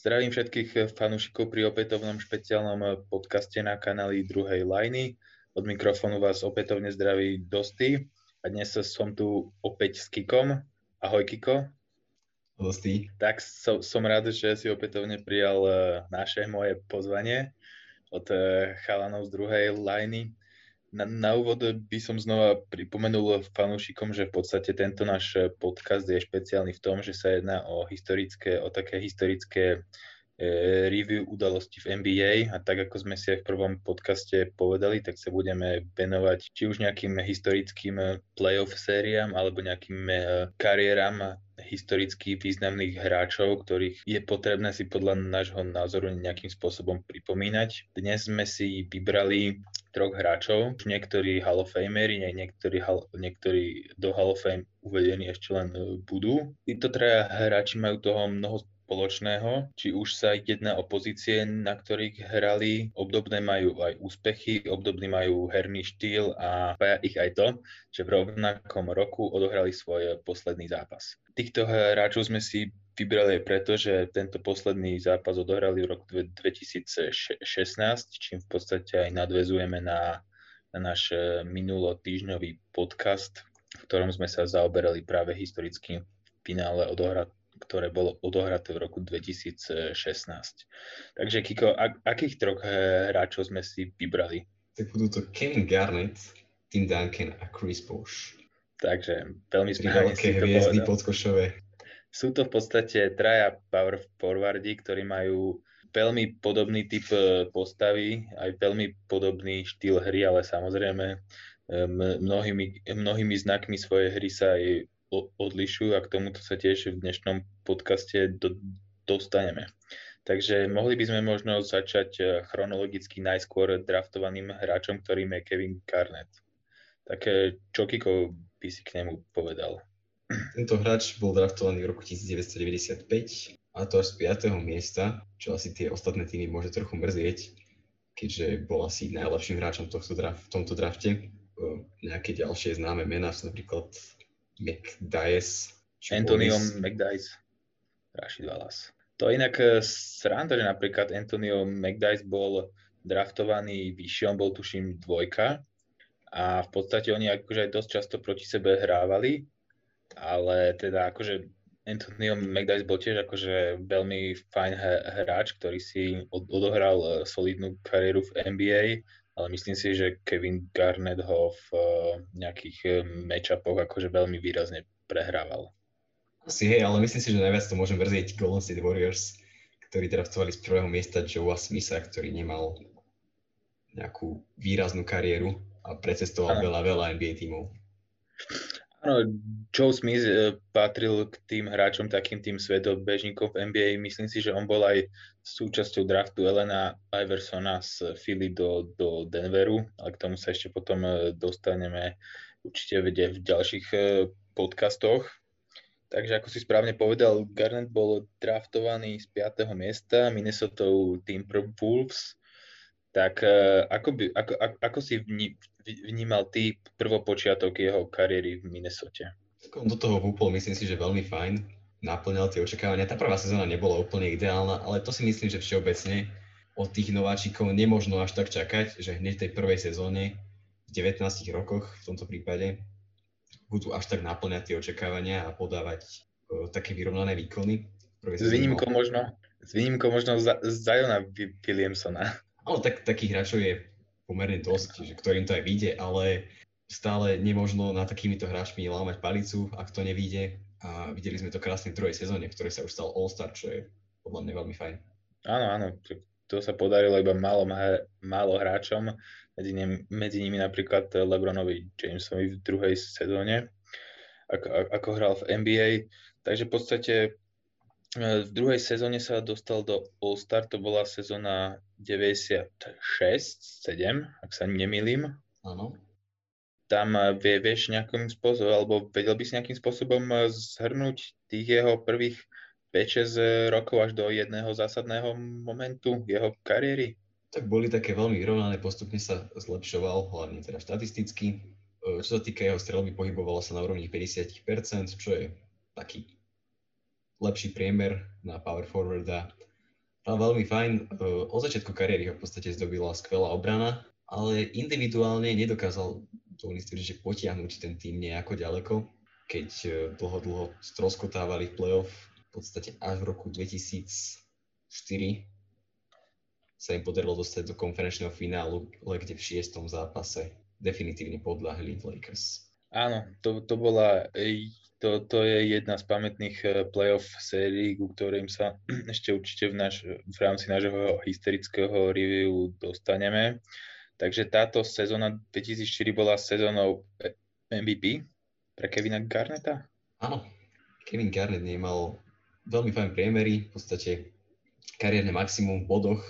Zdravím všetkých fanúšikov pri opätovnom špeciálnom podcaste na kanáli druhej lajny. Od mikrofónu vás opätovne zdraví Dosty. A dnes som tu opäť s Kikom. Ahoj Kiko. Dosty. Tak so, som rád, že si opätovne prijal eh, naše moje pozvanie od eh, chalanov z druhej lajny. Na, na úvod by som znova pripomenul fanúšikom, že v podstate tento náš podcast je špeciálny v tom, že sa jedná o historické, o také historické e, review udalosti v NBA a tak ako sme si aj v prvom podcaste povedali, tak sa budeme venovať či už nejakým historickým playoff sériám alebo nejakým e, kariéram historicky významných hráčov, ktorých je potrebné si podľa nášho názoru nejakým spôsobom pripomínať. Dnes sme si vybrali troch hráčov, niektorí Hall of Famery, niektorí, niektorí do Hall of Fame uvedení ešte len e, budú. Títo traja hráči majú toho mnoho spoločného, či už sa jedná o pozície, na ktorých hrali, obdobné majú aj úspechy, obdobný majú herný štýl a spája ich aj to, že v rovnakom roku odohrali svoj posledný zápas. Týchto hráčov sme si vybrali aj preto, že tento posledný zápas odohrali v roku 2016, čím v podstate aj nadvezujeme na, na náš minulo týždňový podcast, v ktorom sme sa zaoberali práve historickým finále odohrat, ktoré bolo odohraté v roku 2016. Takže Kiko, ak, akých troch eh, hráčov sme si vybrali? Tak budú to Kevin Garnett, Tim Duncan a Chris Bosh. Takže veľmi správne si to hviezdy podkošové. Sú to v podstate traja power forwardi, ktorí majú veľmi podobný typ eh, postavy, aj veľmi podobný štýl hry, ale samozrejme eh, mnohými, mnohými znakmi svojej hry sa aj odlišujú a k tomuto sa tiež v dnešnom podcaste do, dostaneme. Takže mohli by sme možno začať eh, chronologicky najskôr draftovaným hráčom, ktorým je Kevin Garnett. Tak čo Kiko by si k nemu povedal? Tento hráč bol draftovaný v roku 1995 a to až z 5. miesta, čo asi tie ostatné týmy môže trochu mrzieť, keďže bol asi najlepším hráčom tohto draft, v tomto drafte. Eh, nejaké ďalšie známe mená sú napríklad McDice. Antonio McDice, Rashid Wallace. To je inak eh, sranda, že napríklad Antonio McDice bol draftovaný vyššie, on bol tuším dvojka a v podstate oni akože aj dosť často proti sebe hrávali, ale teda akože Antonio McDice bol tiež akože veľmi fajn hráč, ktorý si odohral eh, solidnú kariéru v NBA ale myslím si, že Kevin Garnett ho v uh, nejakých uh, matchupoch akože veľmi výrazne prehrával. Asi hej, ale myslím si, že najviac to môžem mrzieť Golden State Warriors, ktorí draftovali z prvého miesta Joea Smitha, ktorý nemal nejakú výraznú kariéru a precestoval ano. veľa, veľa NBA tímov. Áno, Joe Smith e, patril k tým hráčom, takým tým svetobežníkom v NBA. Myslím si, že on bol aj súčasťou draftu Elena Iversona z Philly do, do Denveru, ale k tomu sa ešte potom e, dostaneme určite v ďalších e, podcastoch. Takže ako si správne povedal, Garnett bol draftovaný z 5. miesta Minnesota Timberwolves tak ako, by, ako, ako, ako si vnímal ty prvopočiatok jeho kariéry v Minnesote? On do toho vúpol, myslím si, že veľmi fajn. Naplňal tie očakávania. Tá prvá sezóna nebola úplne ideálna, ale to si myslím, že všeobecne od tých nováčikov nemožno až tak čakať, že hneď v tej prvej sezóne v 19 rokoch v tomto prípade budú až tak naplňať tie očakávania a podávať uh, také vyrovnané výkony. S výnimkou možno, s výnimkou možno Zajona Williamsona. Ale tak, takých hráčov je pomerne dosť, že ktorým to aj vyjde, ale stále nemožno na takýmito hráčmi lámať palicu, ak to nevíde. A videli sme to krásne v druhej sezóne, v ktorej sa už stal All-Star, čo je podľa mňa veľmi fajn. Áno, áno, to sa podarilo iba málo, málo hráčom, medzi nimi, medzi nimi napríklad Lebronovi Jamesovi v druhej sezóne, ako, ako hral v NBA. Takže v podstate v druhej sezóne sa dostal do All-Star, to bola sezóna 96-7, ak sa nemýlim. Áno. Tam e, vie, vieš nejakým spôsobom, alebo vedel by si nejakým spôsobom e, zhrnúť tých jeho prvých 5-6 rokov až do jedného zásadného momentu jeho kariéry? Tak boli také veľmi vyrovnané, postupne sa zlepšoval, hlavne teda štatisticky. Čo sa týka jeho strelby, pohybovalo sa na úrovni 50%, čo je taký lepší priemer na power forwarda. A veľmi fajn. E, od začiatku kariéry ho v podstate zdobila skvelá obrana, ale individuálne nedokázal dovolím si že potiahnuť ten tým nejako ďaleko, keď e, dlho, dlho stroskotávali v playoff v podstate až v roku 2004 sa im podarilo dostať do konferenčného finálu, ale kde v šiestom zápase definitívne podľahli Lakers. Áno, to, to bola to, to je jedna z pamätných e, playoff sérií, ku ktorým sa ešte určite v, naš, v rámci nášho historického review dostaneme. Takže táto sezóna 2004 bola sezónou MVP pre Kevina Garneta? Áno, Kevin Garnett nemal veľmi fajn priemery, v podstate kariérne maximum v bodoch,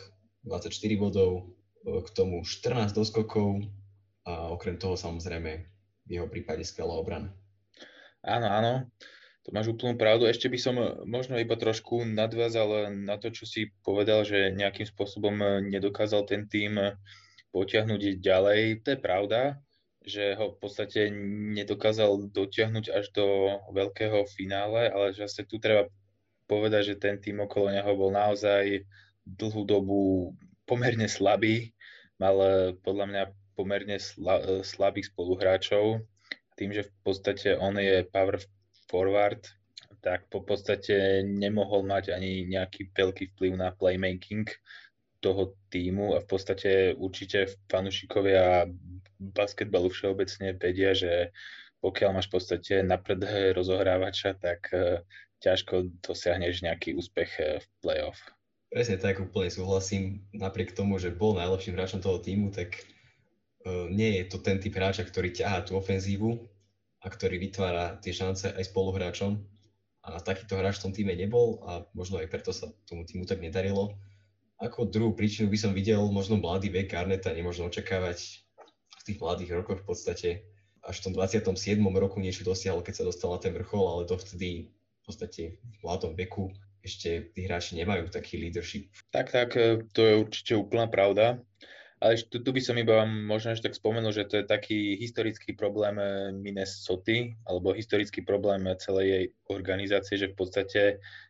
24 bodov, e, k tomu 14 doskokov a okrem toho samozrejme v jeho prípade skvelá obrana. Áno, áno, to máš úplnú pravdu. Ešte by som možno iba trošku nadviazal na to, čo si povedal, že nejakým spôsobom nedokázal ten tým potiahnuť ďalej. To je pravda, že ho v podstate nedokázal dotiahnuť až do veľkého finále, ale sa tu treba povedať, že ten tým okolo neho bol naozaj dlhú dobu pomerne slabý, mal podľa mňa pomerne slabých spoluhráčov tým, že v podstate on je power forward, tak po podstate nemohol mať ani nejaký veľký vplyv na playmaking toho týmu a v podstate určite fanúšikovia basketbalu všeobecne vedia, že pokiaľ máš v podstate na predhe rozohrávača, tak uh, ťažko dosiahneš nejaký úspech uh, v playoff. Presne tak, úplne súhlasím. Napriek tomu, že bol najlepším hráčom toho týmu, tak nie je to ten typ hráča, ktorý ťahá tú ofenzívu, a ktorý vytvára tie šance aj spoluhráčom. A takýto hráč v tom týme nebol a možno aj preto sa tomu týmu tak nedarilo. Ako druhú príčinu by som videl možno mladý vek Garneta, nemôžno očakávať v tých mladých rokoch v podstate až v tom 27. roku niečo dosiahol, keď sa dostal na ten vrchol, ale dovtedy v podstate v mladom veku ešte tí hráči nemajú taký leadership. Tak, tak, e, to je určite úplná pravda. Ale tu, tu by som iba možno ešte tak spomenul, že to je taký historický problém eh, Minnesota, alebo historický problém celej jej organizácie, že v podstate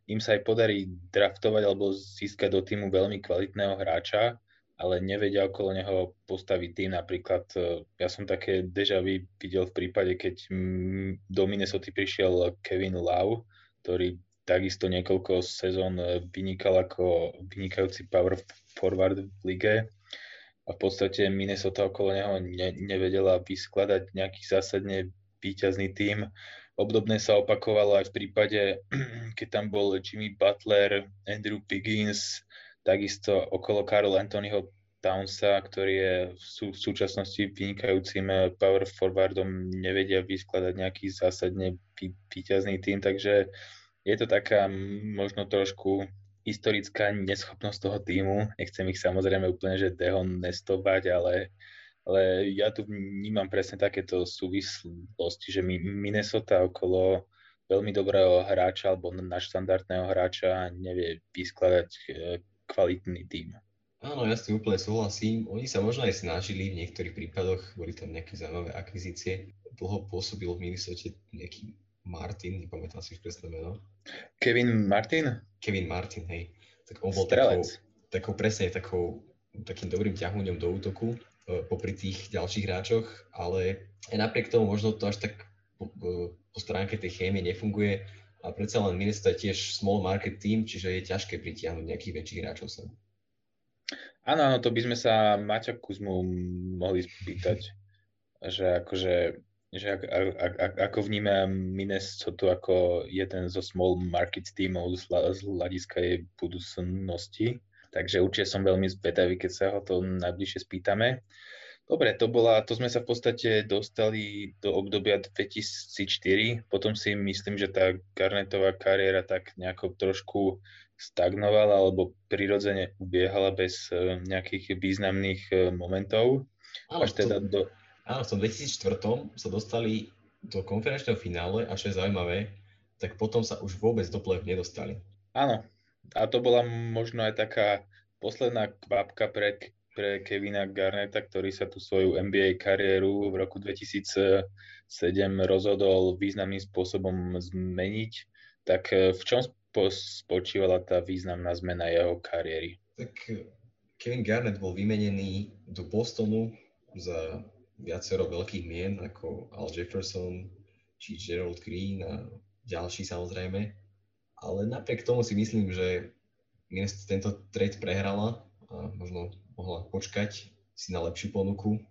im sa aj podarí draftovať alebo získať do týmu veľmi kvalitného hráča, ale nevedia okolo neho postaviť tým. Napríklad eh, ja som také deja vu videl v prípade, keď do Minnesota prišiel Kevin Love, ktorý takisto niekoľko sezón eh, vynikal ako vynikajúci power forward v lige a v podstate Minnesota okolo neho ne, nevedela vyskladať nejaký zásadne výťazný tím. Obdobné sa opakovalo aj v prípade, keď tam bol Jimmy Butler, Andrew Piggins, takisto okolo Karl Anthonyho Townsa, ktorý je v, sú, v súčasnosti vynikajúcim power forwardom, nevedia vyskladať nejaký zásadne výťazný tým, takže je to taká možno trošku historická neschopnosť toho týmu. Nechcem ich samozrejme úplne že dehonestovať, ale, ale ja tu vnímam presne takéto súvislosti, že Minnesota okolo veľmi dobrého hráča alebo nadštandardného hráča nevie vyskladať e, kvalitný tým. Áno, ja s tým úplne súhlasím. Oni sa možno aj snažili, v niektorých prípadoch boli tam nejaké zaujímavé akvizície. Dlho pôsobil v Minnesota nejaký Martin, nepamätám si už presné meno. Kevin Martin? Kevin Martin, hej. Tak on bol takou, takou presne takou, takým dobrým ťahúňom do útoku e, popri tých ďalších hráčoch, ale aj napriek tomu možno to až tak po, po stránke tej chémie nefunguje a predsa len Minnesota je tiež small market team, čiže je ťažké pritiahnuť nejakých väčších hráčov sem. Áno, áno, to by sme sa Maťa Kuzmu mohli spýtať, že akože že ak, ak, ak, ako vníma Minnesota ako jeden zo small market tímov z, z hľadiska jej budúcnosti. Takže určite som veľmi zvedavý, keď sa ho to najbližšie spýtame. Dobre, to, bola, to sme sa v podstate dostali do obdobia 2004. Potom si myslím, že tá Garnetová kariéra tak nejako trošku stagnovala alebo prirodzene ubiehala bez eh, nejakých významných eh, momentov. Až teda do, Áno, v tom 2004 sa dostali do konferenčného finále a čo je zaujímavé, tak potom sa už vôbec do play nedostali. Áno, a to bola možno aj taká posledná kvapka pre, pre Kevina Garneta, ktorý sa tú svoju NBA kariéru v roku 2007 rozhodol významným spôsobom zmeniť. Tak e, v čom spočívala tá významná zmena jeho kariéry? Tak Kevin Garnett bol vymenený do Bostonu za viacero veľkých mien ako Al Jefferson či Gerald Green a ďalší samozrejme. Ale napriek tomu si myslím, že Minnesota tento trade prehrala a možno mohla počkať si na lepšiu ponuku,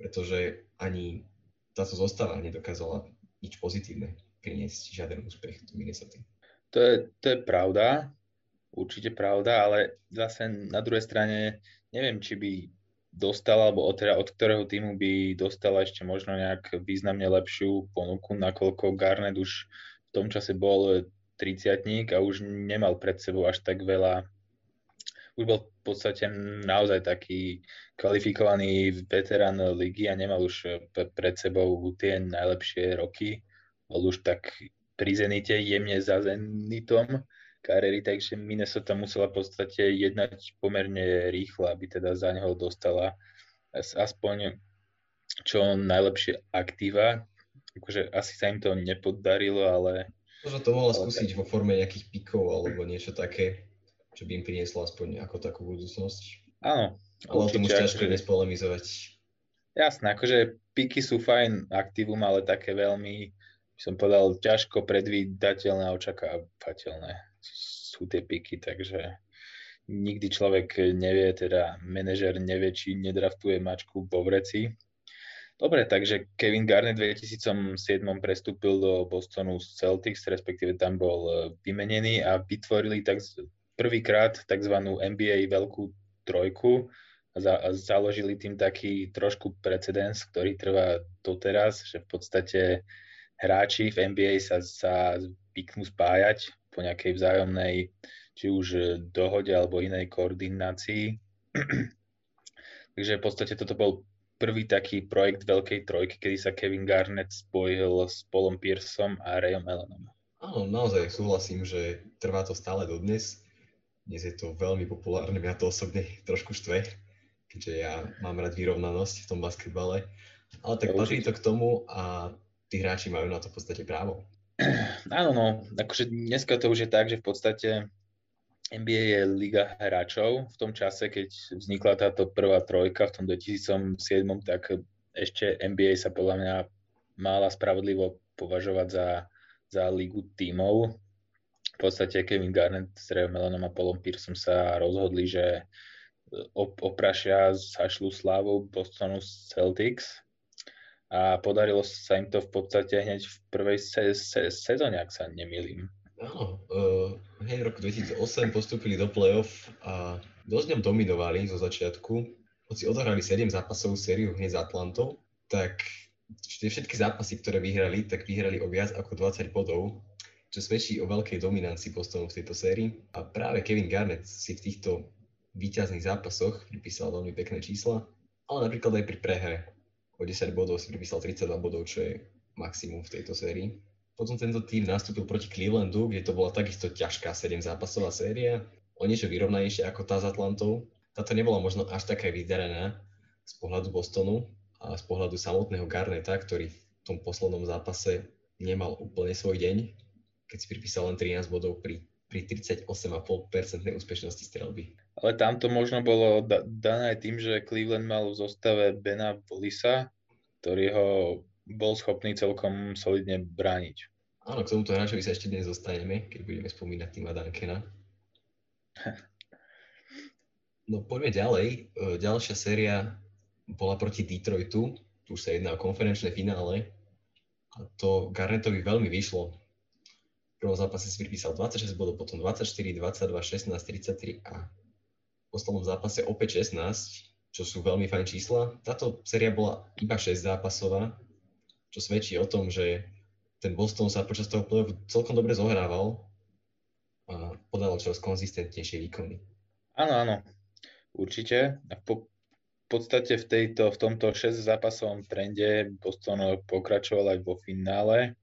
pretože ani táto zostava nedokázala nič pozitívne priniesť, žiaden úspech do Minnesota. To je, to je pravda, určite pravda, ale zase na druhej strane neviem, či by dostala, alebo od, teda od ktorého týmu by dostala ešte možno nejak významne lepšiu ponuku, nakoľko Garnet už v tom čase bol 30 a už nemal pred sebou až tak veľa už bol v podstate naozaj taký kvalifikovaný veterán ligy a nemal už pred sebou tie najlepšie roky. Bol už tak pri Zenite jemne za Zenitom kariéry, takže Minnesota musela v podstate jednať pomerne rýchlo, aby teda za neho dostala aspoň čo najlepšie aktíva. Akože asi sa im to nepodarilo, ale... Možno to mohla skúsiť vo forme nejakých pikov alebo niečo také, čo by im prinieslo aspoň ako takú budúcnosť. Áno. Ale o tom už ťažko dnes polemizovať. Jasné, akože piky sú fajn aktívum, ale také veľmi, by som povedal, ťažko predvídateľné a očakávateľné sú tie piky, takže nikdy človek nevie, teda manažer nevie, či nedraftuje mačku vo vreci. Dobre, takže Kevin Garnett v 2007 prestúpil do Bostonu Celtics, respektíve tam bol e, vymenený a vytvorili tak prvýkrát tzv. NBA veľkú trojku a založili tým taký trošku precedens, ktorý trvá doteraz, že v podstate hráči v NBA sa, sa zvyknú spájať po nejakej vzájomnej či už dohode alebo inej koordinácii. Takže v podstate toto bol prvý taký projekt Veľkej trojky, kedy sa Kevin Garnett spojil s Paulom Pierceom a Rayom Allenom. Áno, naozaj súhlasím, že trvá to stále dodnes. Dnes je to veľmi populárne, mňa to osobne trošku štve, keďže ja mám rád vyrovnanosť v tom basketbale. Ale tak patrí to k tomu a tí hráči majú na to v podstate právo. Áno, no, akože dneska to už je tak, že v podstate NBA je liga hráčov. V tom čase, keď vznikla táto prvá trojka v tom 2007, tak ešte NBA sa podľa mňa mala spravodlivo považovať za, za ligu tímov. V podstate Kevin Garnett s Ray Melonom a Paulom Pearsom sa rozhodli, že oprašia zašľú slávu Bostonu Celtics a podarilo sa im to v podstate hneď v prvej se- se- sezóne, ak sa nemýlim. Áno, uh, hneď v roku 2008 postúpili do play-off a dosť ňom dominovali zo začiatku. Hoci odohrali 7 zápasovú sériu hneď s Atlantou, tak tie všetky zápasy, ktoré vyhrali, tak vyhrali o viac ako 20 bodov, čo svedčí o veľkej dominancii postavov v tejto sérii. A práve Kevin Garnett si v týchto výťazných zápasoch pripísal veľmi pekné čísla, ale napríklad aj pri prehre o 10 bodov si pripísal 32 bodov, čo je maximum v tejto sérii. Potom tento tým nastúpil proti Clevelandu, kde to bola takisto ťažká 7 zápasová séria, o niečo vyrovnanejšia ako tá s Atlantou. Táto nebola možno až taká vydarená z pohľadu Bostonu a z pohľadu samotného Garneta, ktorý v tom poslednom zápase nemal úplne svoj deň, keď si pripísal len 13 bodov pri, pri 38,5% úspešnosti strelby. Ale tam to možno bolo da- dané tým, že Cleveland mal v zostave Bena Polisa, ktorý ho bol schopný celkom solidne brániť. Áno, k tomuto hráčovi sa ešte dnes zostaneme, keď budeme spomínať týma Duncana. No poďme ďalej. E, ďalšia séria bola proti Detroitu. Tu sa jedná o konferenčné finále. A to Garnetovi veľmi vyšlo. V prvom zápase si pripísal 26 bodov, potom 24, 22, 16, 33 a poslednom zápase opäť 16, čo sú veľmi fajn čísla. Táto séria bola iba 6 zápasová, čo svedčí o tom, že ten Boston sa počas toho play celkom dobre zohrával a podal čoraz konzistentnejšie výkony. Áno, áno, určite. A po, v podstate v, tejto, v tomto 6 zápasovom trende Boston pokračoval aj vo finále,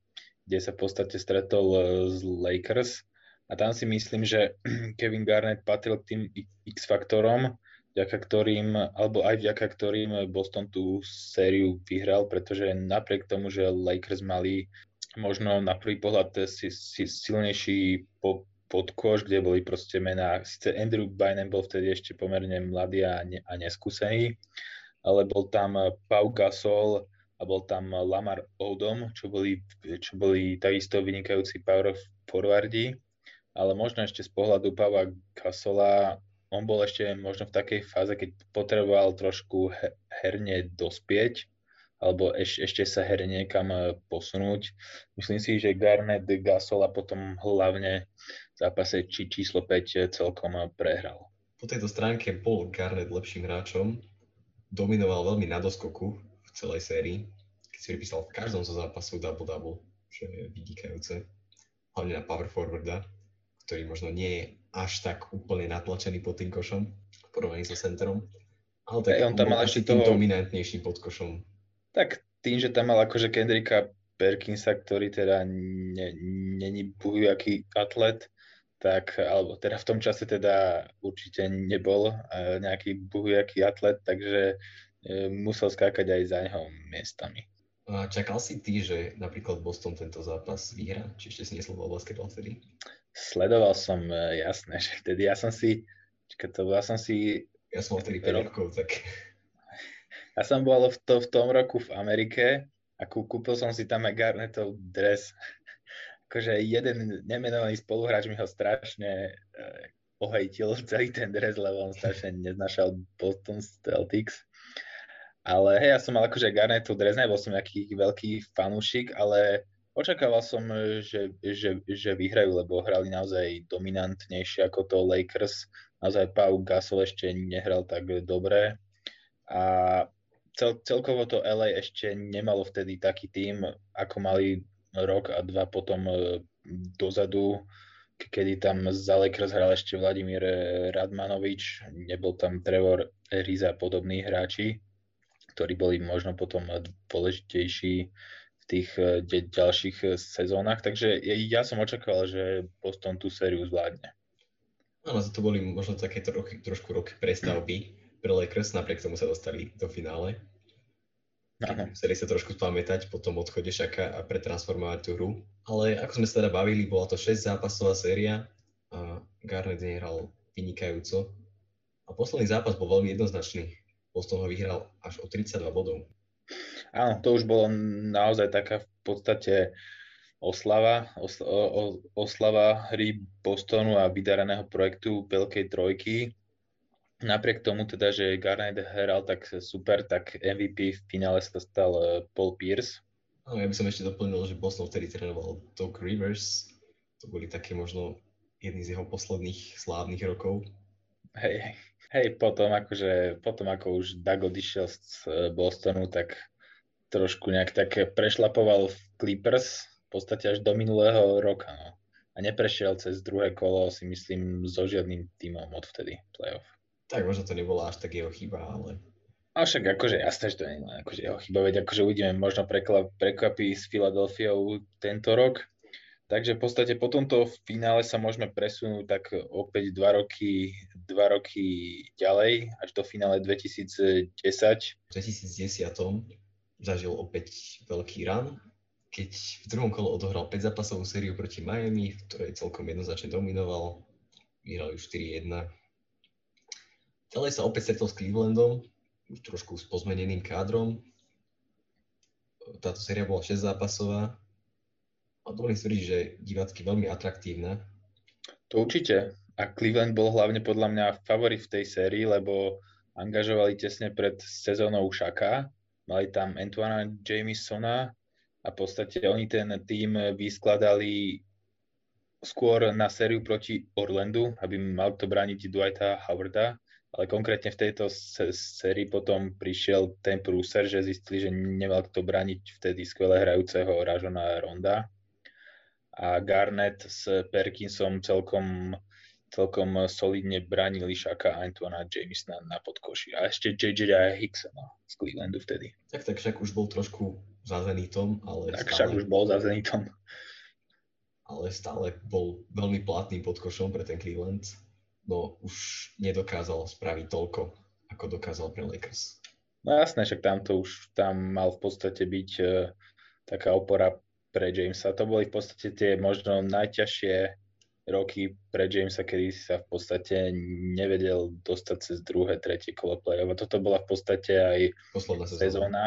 kde sa v podstate stretol s Lakers a tam si myslím, že Kevin Garnett patril k tým X-faktorom, vďaka ktorým, alebo aj vďaka ktorým Boston tú sériu vyhral, pretože napriek tomu, že Lakers mali možno na prvý pohľad si, si silnejší po, podkoš, kde boli proste mená, síce Andrew Bynum bol vtedy ešte pomerne mladý a, ne, a neskúsený, ale bol tam Pau Gasol a bol tam Lamar Odom, čo boli, čo boli takisto vynikajúci power forwardi, ale možno ešte z pohľadu Pava Gasola on bol ešte možno v takej fáze, keď potreboval trošku herne dospieť, alebo eš, ešte sa her niekam e, posunúť. Myslím si, že Garnet Gasol a potom hlavne v zápase či číslo 5 e, celkom e, prehral. Po tejto stránke bol Garnet lepším hráčom, dominoval veľmi na doskoku v celej sérii, keď si vypísal v každom zo zápasov double-double, čo je vynikajúce, hlavne na power forwarda, ktorý možno nie je až tak úplne natlačený pod tým košom v porovnaní so centrom. Ale tak on tam mal ešte toho... dominantnejším pod košom tak tým, že tam mal akože Kendricka Perkinsa, ktorý teda není buhujaký atlet, tak, alebo teda v tom čase teda určite nebol uh, nejaký buhujaký atlet, takže uh, musel skákať aj za neho miestami. A čakal si ty, že napríklad Boston tento zápas vyhra? Či ešte si nesledoval basketball vtedy? Sledoval som, uh, jasné, že vtedy ja som si, to ja som si... Ja som vtedy 5 rokov, tak... Ja som bol v, to, v tom roku v Amerike a kúpil som si tam aj Garnetov dres. akože jeden nemenovaný spoluhráč mi ho strašne uh, ohejtil celý ten dres, lebo on strašne neznašal Boston Celtics. Ale hej, ja som mal akože Garnetov dres, nebol som nejaký veľký fanúšik, ale očakával som, že, že, že vyhrajú, lebo hrali naozaj dominantnejšie ako to Lakers. Naozaj Pau Gasol ešte nehral tak dobre. A cel, celkovo to LA ešte nemalo vtedy taký tým, ako mali rok a dva potom e, dozadu, kedy tam za Lakers hral ešte Vladimír Radmanovič, nebol tam Trevor Riza a podobní hráči, ktorí boli možno potom dôležitejší tých e, ďalších sezónach. Takže ja som očakával, že Boston tú sériu zvládne. Áno, to boli možno také trochu, trošku roky prestavby pre Lakers, napriek tomu sa dostali do finále. Chceli sa trošku spamätať po tom odchode Šaka a pretransformovať tú hru. Ale ako sme sa teda bavili, bola to 6 zápasová séria a Garnett nehral vynikajúco. A posledný zápas bol veľmi jednoznačný. Boston ho vyhral až o 32 bodov. Áno, to už bolo naozaj taká v podstate oslava, osla, o, oslava hry Bostonu a vydareného projektu Veľkej trojky napriek tomu teda, že Garnett hral tak super, tak MVP v finále sa stal eh, Paul Pierce. No, ja by som ešte doplnil, že Boston vtedy trénoval Doug Rivers. To boli také možno jedný z jeho posledných slávnych rokov. Hej, hej, potom akože, potom ako už Doug odišiel z eh, Bostonu, tak trošku nejak tak prešlapoval v Clippers, v podstate až do minulého roka, no. A neprešiel cez druhé kolo, si myslím, so žiadnym týmom odvtedy playoff. Tak možno to nebola až tak jeho chyba, ale... A však akože jasné, že to nie je akože jeho chyba, veď akože uvidíme, možno prekvapí s Filadelfiou tento rok. Takže v podstate po tomto finále sa môžeme presunúť tak opäť dva roky, dva roky ďalej, až do finále 2010. V 2010 zažil opäť veľký run, keď v druhom kole odohral 5 zápasovú sériu proti Miami, v ktorej celkom jednoznačne dominoval. Vyhrali už 4-1 Ďalej sa opäť stretol s Clevelandom, už trošku s pozmeneným kádrom. Táto séria bola 6 zápasová a dovolím tvrdiť, že divácky veľmi atraktívna. To určite. A Cleveland bol hlavne podľa mňa favorit v tej sérii, lebo angažovali tesne pred sezónou Šaka, mali tam Antoana Jamesona a v podstate oni ten tým vyskladali skôr na sériu proti Orlandu, aby mal to brániť Dwighta Howarda ale konkrétne v tejto sérii potom prišiel ten prúser, že zistili, že nemal kto braniť vtedy skvelé hrajúceho Ražona Ronda. A Garnett s Perkinsom celkom, celkom solidne bránili Šaka a Antoana Jamesona na podkoši. A ešte JJ Hicksona z Clevelandu vtedy. Tak, tak však už bol trošku za Zenitom, ale Tak stále... však už bol za Zenitom. Ale stále bol veľmi platný pod košom pre ten Cleveland no už nedokázal spraviť toľko, ako dokázal pre Lakers. No jasné, však tam to už tam mal v podstate byť uh, taká opora pre Jamesa. To boli v podstate tie možno najťažšie roky pre Jamesa, kedy sa v podstate nevedel dostať cez druhé, tretie kolo play-off. A toto bola v podstate aj Posledná sezóna.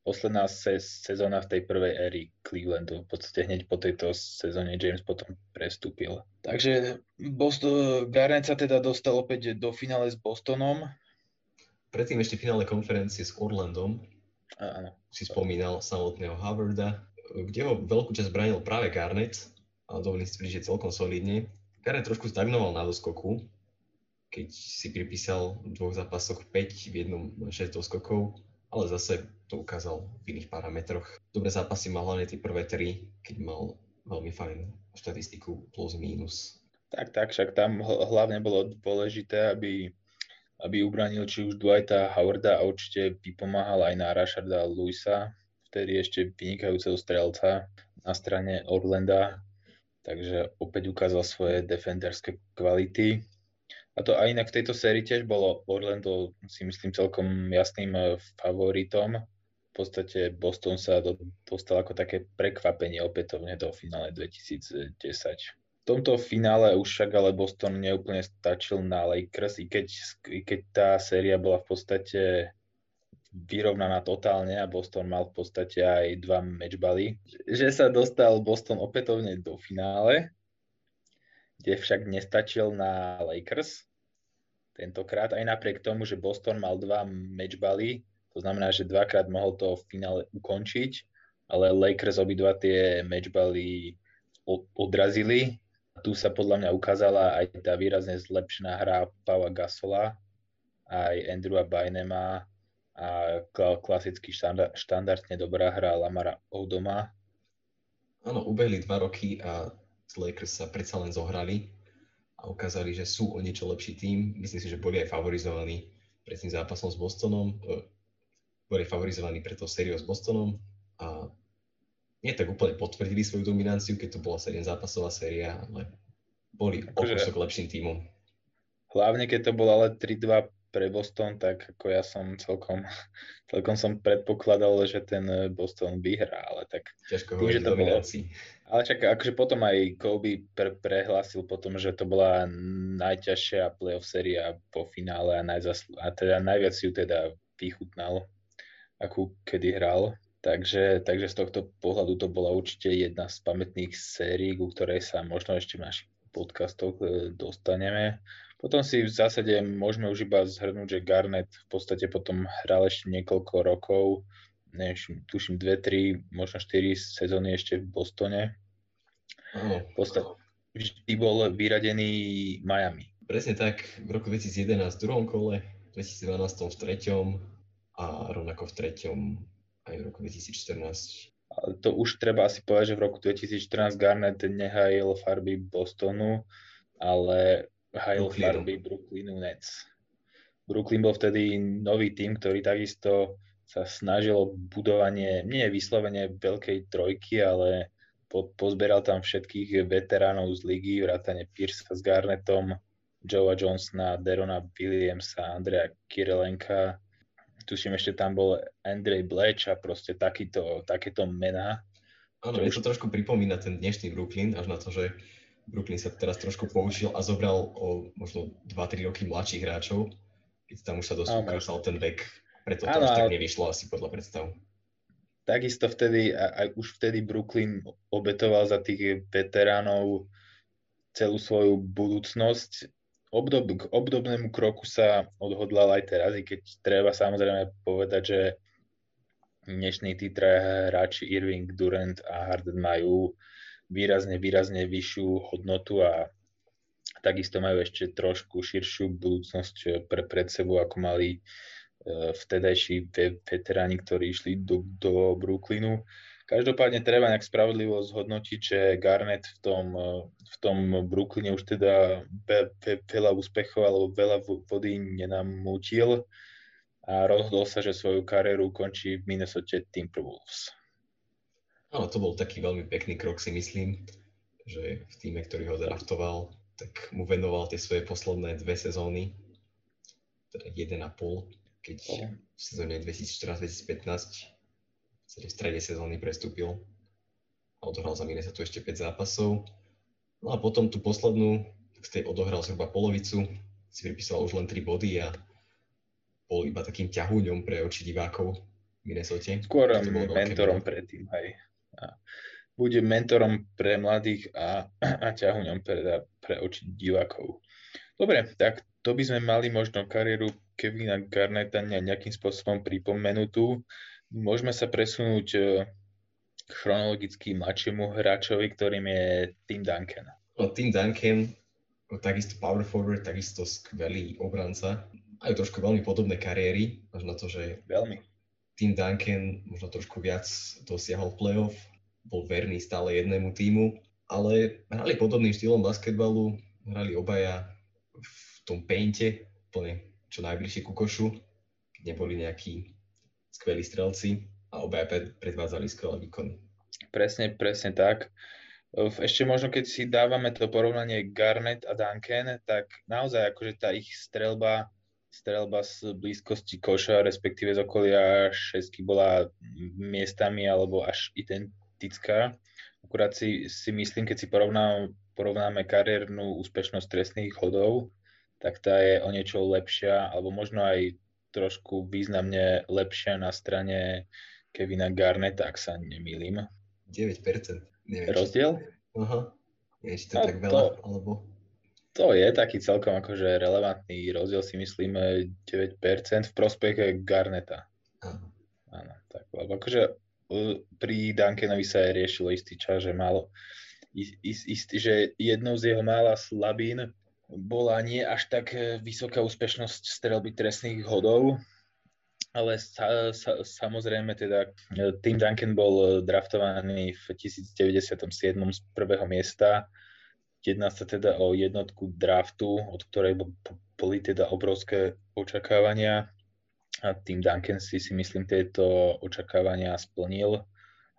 posledná se- sezóna v tej prvej éry Clevelandu. V podstate hneď po tejto sezóne James potom prestúpil. Takže Boston, Garnett sa teda dostal opäť do finále s Bostonom. Predtým ešte finále konferencie s Orlandom. Áno. Si spomínal samotného Howarda, kde ho veľkú časť bránil práve Garnett, ale dovolím si tvrdiť, že celkom solidne. Garnett trošku stagnoval na doskoku, keď si pripísal v dvoch zápasoch 5, v jednom 6 doskokov ale zase to ukázal v iných parametroch. Dobre zápasy mal hlavne tie prvé tri, keď mal veľmi fajn štatistiku plus minus. Tak, tak, však tam hlavne bolo dôležité, aby, aby ubranil či už Dwighta Howarda a určite by pomáhal aj na Rasharda Luisa, vtedy ešte vynikajúceho strelca na strane Orlanda, takže opäť ukázal svoje defenderské kvality. A to aj inak v tejto sérii tiež bolo Orlando, si myslím, celkom jasným eh, favoritom. V podstate Boston sa do, dostal ako také prekvapenie opätovne do finále 2010. V tomto finále už však ale Boston neúplne stačil na Lakers, i keď, i keď tá séria bola v podstate vyrovnaná totálne a Boston mal v podstate aj dva matchbally. Že sa dostal Boston opätovne do finále, kde však nestačil na Lakers tentokrát, aj napriek tomu, že Boston mal dva matchbally, to znamená, že dvakrát mohol to v finále ukončiť, ale Lakers obidva tie matchbally odrazili. Tu sa podľa mňa ukázala aj tá výrazne zlepšená hra Paula Gasola, aj Andrewa Bynema a klasicky štandard, štandardne dobrá hra Lamara Odoma. Áno, ubehli dva roky a Lakers sa predsa len zohrali a ukázali, že sú o niečo lepší tým. Myslím si, že boli aj favorizovaní pred tým zápasom s Bostonom. E, boli favorizovaní pre to sériou s Bostonom a nie tak úplne potvrdili svoju dominanciu, keď to bola 7 zápasová séria, ale boli o kúsok lepším tímom. Hlavne keď to bolo ale 3-2 pre Boston, tak ako ja som celkom, celkom som predpokladal, že ten Boston vyhrá, ale tak... Ťažko hovoriť že to bolo, Ale čak, akože potom aj Kobe pre, prehlásil potom, že to bola najťažšia playoff séria po finále a, najzasl- a teda najviac ju teda vychutnal, akú kedy hral. Takže, takže z tohto pohľadu to bola určite jedna z pamätných sérií, ku ktorej sa možno ešte v našich podcastoch e, dostaneme. Potom si v zásade môžeme už iba zhrnúť, že Garnet v podstate potom hral ešte niekoľko rokov, než tuším dve, tri, možno štyri sezóny ešte v Bostone. V podstate vždy bol vyradený Miami. Presne tak, v roku 2011 v druhom kole, v 2012 v treťom a rovnako v treťom aj v roku 2014. Ale to už treba asi povedať, že v roku 2014 Garnet nehajil farby Bostonu, ale hajil farby Brooklynu Nets. Brooklyn bol vtedy nový tým, ktorý takisto sa snažil o budovanie nie vyslovene veľkej trojky, ale po, pozberal tam všetkých veteránov z ligy, vrátane Piersa s Garnetom, Joea Johnsona, Derona Williamsa, Andrea Kirelenka. Tuším, ešte tam bol Andrej Bleč a proste takýto, takéto mená. Áno, mne to trošku pripomína ten dnešný Brooklyn, až na to, že Brooklyn sa teraz trošku použil a zobral o možno 2-3 roky mladších hráčov, keď tam už sa dosť ukázal ten vek, preto to ano, až tak nevyšlo asi podľa predstav. Takisto vtedy, aj už vtedy Brooklyn obetoval za tých veteránov celú svoju budúcnosť. Obdob, k obdobnému kroku sa odhodlal aj teraz, i keď treba samozrejme povedať, že dnešní tí traja hráči Irving, Durant a Harden majú výrazne, výrazne vyššiu hodnotu a takisto majú ešte trošku širšiu budúcnosť pre, pred sebou, ako mali e, vtedajší veteráni, ktorí išli do, do Brooklynu. Každopádne treba nejak spravodlivo zhodnotiť, že Garnett v tom, e, v tom Brooklyne už teda ve, ve, veľa úspechov alebo veľa vody nenamútil a rozhodol sa, že svoju kariéru končí v Minnesota Timberwolves. Áno, to bol taký veľmi pekný krok, si myslím, že v týme, ktorý ho draftoval, tak mu venoval tie svoje posledné dve sezóny, teda jeden a pol, keď v sezóne 2014-2015 v strede sezóny prestúpil a odohral za Minnesota ešte 5 zápasov. No a potom tú poslednú, tak z tej odohral zhruba polovicu, si pripisoval už len 3 body a bol iba takým ťahúňom pre oči divákov v Minnesota. Skôr mentorom predtým, hej. A bude mentorom pre mladých a, a ťahuňom pre, pre oči divákov. Dobre, tak to by sme mali možno kariéru Kevina Garneta nejakým spôsobom pripomenutú. Môžeme sa presunúť e, k chronologicky mladšiemu hráčovi, ktorým je Tim Duncan. Tim Duncan, takisto power forward, takisto skvelý obranca. Majú trošku veľmi podobné kariéry, až na to, že veľmi. Tim Duncan možno trošku viac dosiahol playoff, bol verný stále jednému týmu, ale hrali podobným štýlom basketbalu, hrali obaja v tom painte, úplne čo najbližšie ku košu, neboli nejakí skvelí strelci a obaja predvádzali skvelé výkony. Presne, presne tak. Ešte možno, keď si dávame to porovnanie Garnet a Duncan, tak naozaj akože tá ich strelba, strelba z blízkosti koša, respektíve z okolia šesky bola miestami alebo až ident, kritická. Akurát si, si myslím, keď si porovnáme, porovnáme kariérnu úspešnosť trestných hodov, tak tá je o niečo lepšia, alebo možno aj trošku významne lepšia na strane Kevina Garneta, ak sa nemýlim. 9%. Neviem, Rozdiel? Aha. Je či to no, tak veľa, to, alebo... To je taký celkom akože relevantný rozdiel, si myslím, 9% v prospech Garneta. Áno. Áno, tak, lebo akože pri Duncanovi sa aj riešilo istý čas, že malo ist, ist, že jednou z jeho mála slabín bola nie až tak e, vysoká úspešnosť strelby trestných hodov, ale sa, sa, samozrejme teda e, Tim Duncan bol e, draftovaný v 1097. z prvého miesta. Jedná sa teda o jednotku draftu, od ktorej boli teda obrovské očakávania a tým Duncan si si myslím tieto očakávania splnil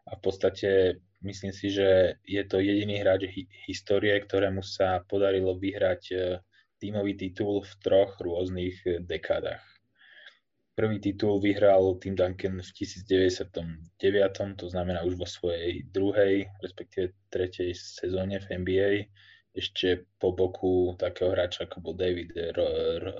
a v podstate myslím si, že je to jediný hráč hi- histórie, ktorému sa podarilo vyhrať e, tímový titul v troch rôznych e, dekádach. Prvý titul vyhral Tim Duncan v 1099, to znamená už vo svojej druhej, respektíve tretej sezóne v NBA, ešte po boku takého hráča ako bol David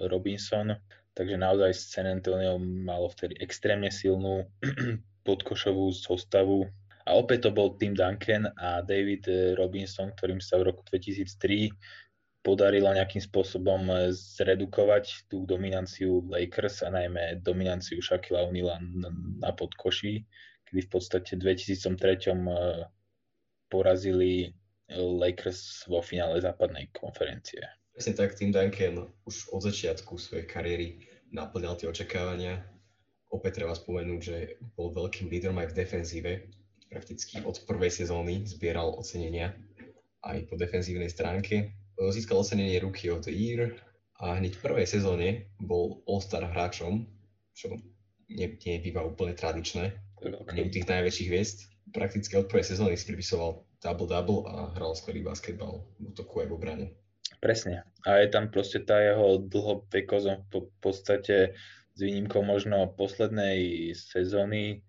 Robinson. Takže naozaj San Antonio malo vtedy extrémne silnú podkošovú zostavu. A opäť to bol Tim Duncan a David Robinson, ktorým sa v roku 2003 podarilo nejakým spôsobom zredukovať tú dominanciu Lakers a najmä dominanciu Shaquilla O'Neala na podkoši, kedy v podstate v 2003 eh, porazili Lakers vo finále západnej konferencie. Presne tak, Tim Duncan už od začiatku svojej kariéry naplňal tie očakávania. Opäť treba spomenúť, že bol veľkým lídrom aj v defenzíve. Prakticky od prvej sezóny zbieral ocenenia aj po defenzívnej stránke. Získal ocenenie Rookie of the Year a hneď v prvej sezóne bol All-Star hráčom, čo nie, nie býva úplne tradičné. Nie u tých najväčších hviezd. Prakticky od prvej sezóny si pripisoval double-double a hral skvelý basketbal v útoku aj v obrane. Presne. A je tam proste tá jeho dlhovekozom v podstate s výnimkou možno poslednej sezóny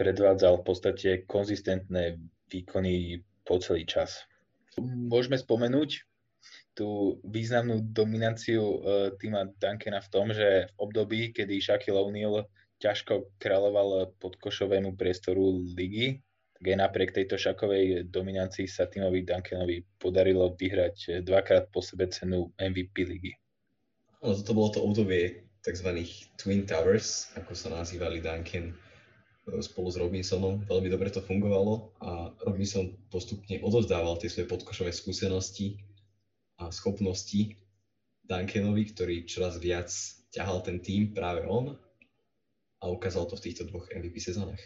predvádzal v podstate konzistentné výkony po celý čas. Môžeme spomenúť tú významnú dominanciu uh, týma Duncana v tom, že v období, kedy Shaquille O'Neal ťažko kráľoval podkošovému priestoru ligy, aj napriek tejto šakovej dominancii sa Timovi Duncanovi podarilo vyhrať dvakrát po sebe cenu MVP ligy. No, toto bolo to obdobie tzv. Twin Towers, ako sa nazývali Duncan e, spolu s Robinsonom. Veľmi dobre to fungovalo a Robinson postupne odozdával tie svoje podkošové skúsenosti a schopnosti Duncanovi, ktorý čoraz viac ťahal ten tým práve on a ukázal to v týchto dvoch MVP sezónach.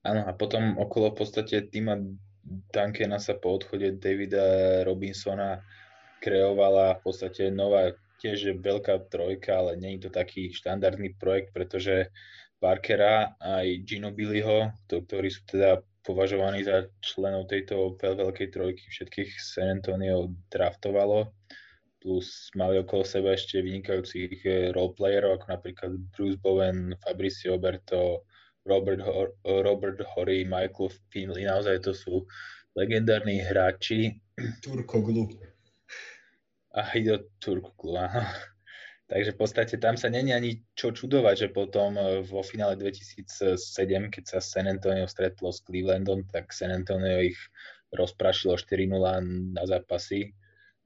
Áno, a potom okolo v podstate týma Duncana sa po odchode Davida Robinsona kreovala v podstate nová tiež veľká trojka, ale nie je to taký štandardný projekt, pretože Parkera aj Gino Billyho, to, ktorí sú teda považovaní za členov tejto veľkej trojky, všetkých San Antonio draftovalo, plus mali okolo seba ešte vynikajúcich roleplayerov, ako napríklad Bruce Bowen, Fabricio Oberto, Robert, Robert Horry, Michael Finley, naozaj to sú legendárni hráči. Turkoglu. A Hido Turkoglu, áno. Takže v podstate tam sa není ani čo čudovať, že potom e, vo finále 2007, keď sa San Antonio stretlo s Clevelandom, tak San Antonio ich rozprašilo 4-0 na zápasy.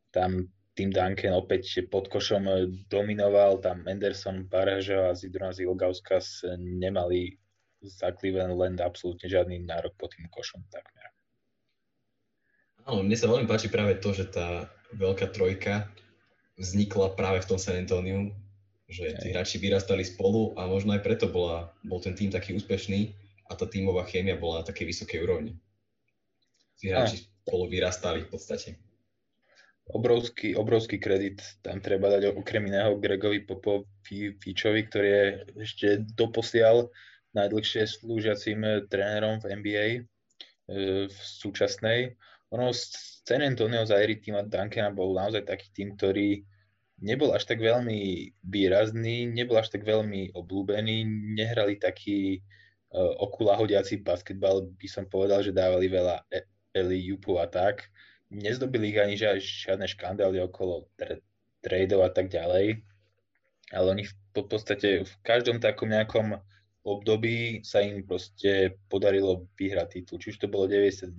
Tam tým Duncan opäť pod košom dominoval, tam Anderson, Baražo a Zidrona Zilgauskas nemali za Cleveland absolútne žiadny nárok pod tým košom takmer. Áno, mne sa veľmi páči práve to, že tá veľká trojka vznikla práve v tom San Antonio, že tí hráči vyrastali spolu a možno aj preto bola, bol ten tým taký úspešný a tá tímová chémia bola na takej vysokej úrovni. Tí hráči spolu vyrastali v podstate. Obrovský, obrovský kredit tam treba dať okrem iného Gregovi Popovičovi, ktorý je ešte doposiaľ najdlhšie slúžiacim trénerom v NBA e, v súčasnej ono San Antonio za Ery týma Duncana bol naozaj taký tým, ktorý nebol až tak veľmi výrazný, nebol až tak veľmi obľúbený, nehrali taký uh, okulahodiaci basketbal, by som povedal, že dávali veľa e- Eli Jupu a tak. Nezdobili ich ani žiadne škandály okolo tra- tradeov a tak ďalej, ale oni v podstate v každom takom nejakom období sa im proste podarilo vyhrať titul. Či už to bolo 99,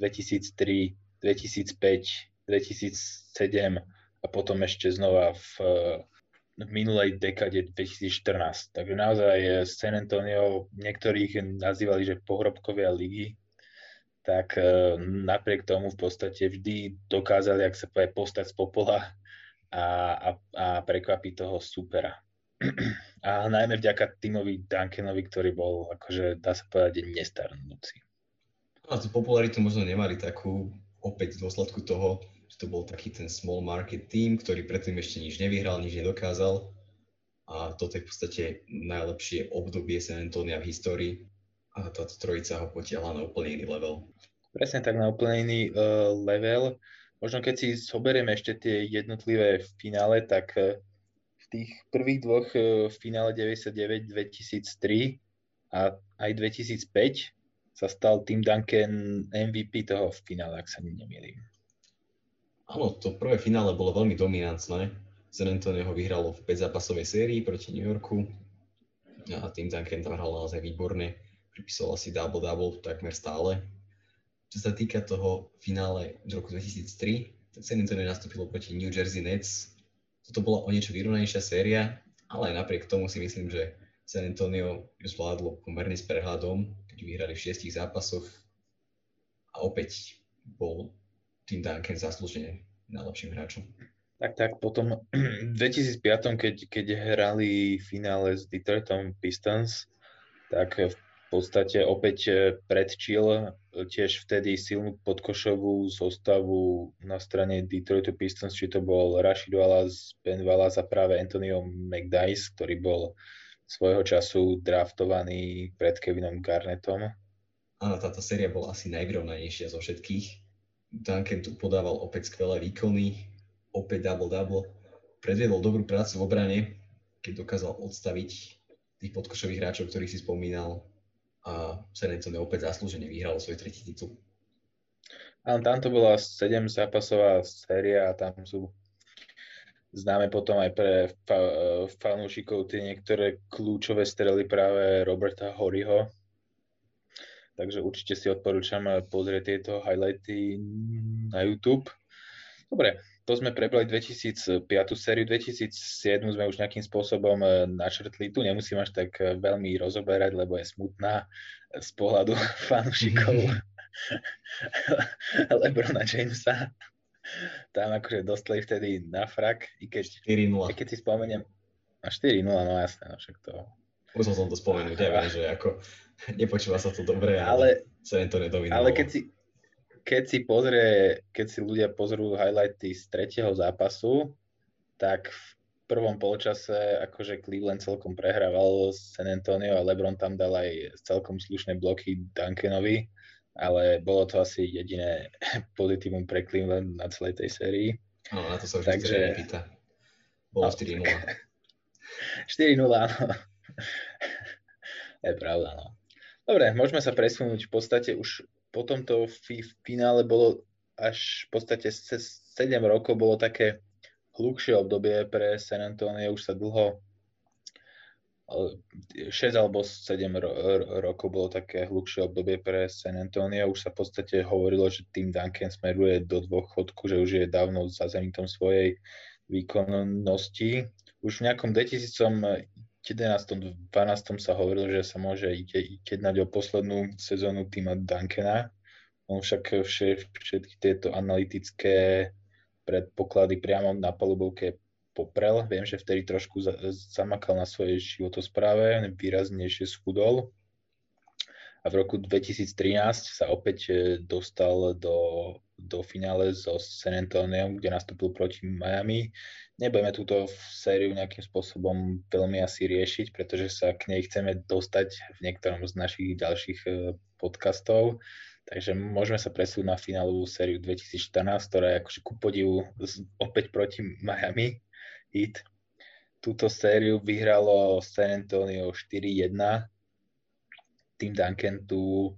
2003, 2005, 2007 a potom ešte znova v, v minulej dekade 2014. Takže naozaj San Antonio niektorých nazývali, že pohrobkovia ligy, tak e, napriek tomu v podstate vždy dokázali, ak sa povie, postať z popola a, a, a prekvapiť toho supera. A najmä vďaka Timovi Duncanovi, ktorý bol, akože dá sa povedať, nestarnúci. A tú popularitu možno nemali takú opäť v dôsledku toho, že to bol taký ten small market team, ktorý predtým ešte nič nevyhral, nič nedokázal. A toto je v podstate najlepšie obdobie San Antonia v histórii. A táto trojica ho potiahla na úplne iný level. Presne tak, na úplne iný uh, level. Možno keď si zoberieme ešte tie jednotlivé finále, tak uh, v tých prvých dvoch uh, finále 99-2003 a aj 2005 sa stal Tim Duncan MVP toho v finále, ak sa nemýlim. Áno, to prvé finále bolo veľmi dominantné. San Antonio ho vyhralo v 5-zápasovej sérii proti New Yorku a Tim Duncan tam hral naozaj výborne. Pripisoval si double-double takmer stále. Čo sa týka toho finále z roku 2003, tak San Antonio nastúpilo proti New Jersey Nets. Toto bola o niečo vyrovnanejšia séria, ale aj napriek tomu si myslím, že San Antonio ju zvládlo pomerne s prehľadom vyhrali v šiestich zápasoch a opäť bol Tim Duncan zaslúžene najlepším hráčom. Tak, tak, potom v 2005, keď, keď hrali finále s Detroitom Pistons, tak podstate opäť predčil tiež vtedy silnú podkošovú zostavu na strane Detroitu Pistons, či to bol Rashid Wallace, Ben Wallace a práve Antonio McDice, ktorý bol svojho času draftovaný pred Kevinom Garnettom. Áno, táto séria bola asi najvyrovnanejšia zo všetkých. Duncan tu podával opäť skvelé výkony, opäť double-double. Predviedol dobrú prácu v obrane, keď dokázal odstaviť tých podkošových hráčov, ktorých si spomínal a Antonio opäť zaslúžene vyhralo svoj tretí titul. Áno, tam to bola 7 zápasová séria a tam sú Známe potom aj pre fa- fanúšikov tie niektoré kľúčové strely práve Roberta Horyho. Takže určite si odporúčam pozrieť tieto highlighty na YouTube. Dobre, to sme prebrali 2005 sériu, 2007 sme už nejakým spôsobom e, načrtli. Tu nemusím až tak e, veľmi rozoberať, lebo je smutná z pohľadu fanúšikov Lebrona Jamesa tam akože dostali vtedy na frak, i keď, 4-0. I keď si spomeniem, a 4-0, no jasné, no však to... Musel som to spomenúť, ja viem, že ako nepočúva sa to dobre, ale, ale sa to nedominovalo. Ale keď si, keď si pozrie, keď si ľudia pozrú highlighty z tretieho zápasu, tak v prvom polčase akože Cleveland celkom prehrával San Antonio a LeBron tam dal aj celkom slušné bloky Duncanovi ale bolo to asi jediné pozitívum pre Cleveland na celej tej sérii. Áno, na to sa už Takže... nepýta. Bolo 4-0. 4-0, áno. je pravda, no. Dobre, môžeme sa presunúť v podstate už po tomto finále bolo až v podstate 7 rokov bolo také hlukšie obdobie pre San Antonio, už sa dlho 6 alebo 7 ro- rokov bolo také hlukšie obdobie pre San Antonio. Už sa v podstate hovorilo, že tým Duncan smeruje do dôchodku, že už je dávno za zenitom svojej výkonnosti. Už v nejakom 2011 12 sa hovorilo, že sa môže jednať o poslednú sezónu týma Duncana. On však všetky tieto analytické predpoklady priamo na palubovke poprel. Viem, že vtedy trošku zamakal na svojej životospráve, výraznejšie schudol. A v roku 2013 sa opäť e, dostal do, do finále so San Antonio, kde nastúpil proti Miami. Nebudeme túto sériu nejakým spôsobom veľmi asi riešiť, pretože sa k nej chceme dostať v niektorom z našich ďalších e, podcastov. Takže môžeme sa presúť na finálovú sériu 2014, ktorá je akože ku podivu opäť proti Miami. Heat. Túto sériu vyhralo San Antonio 4-1. Tým Duncan tu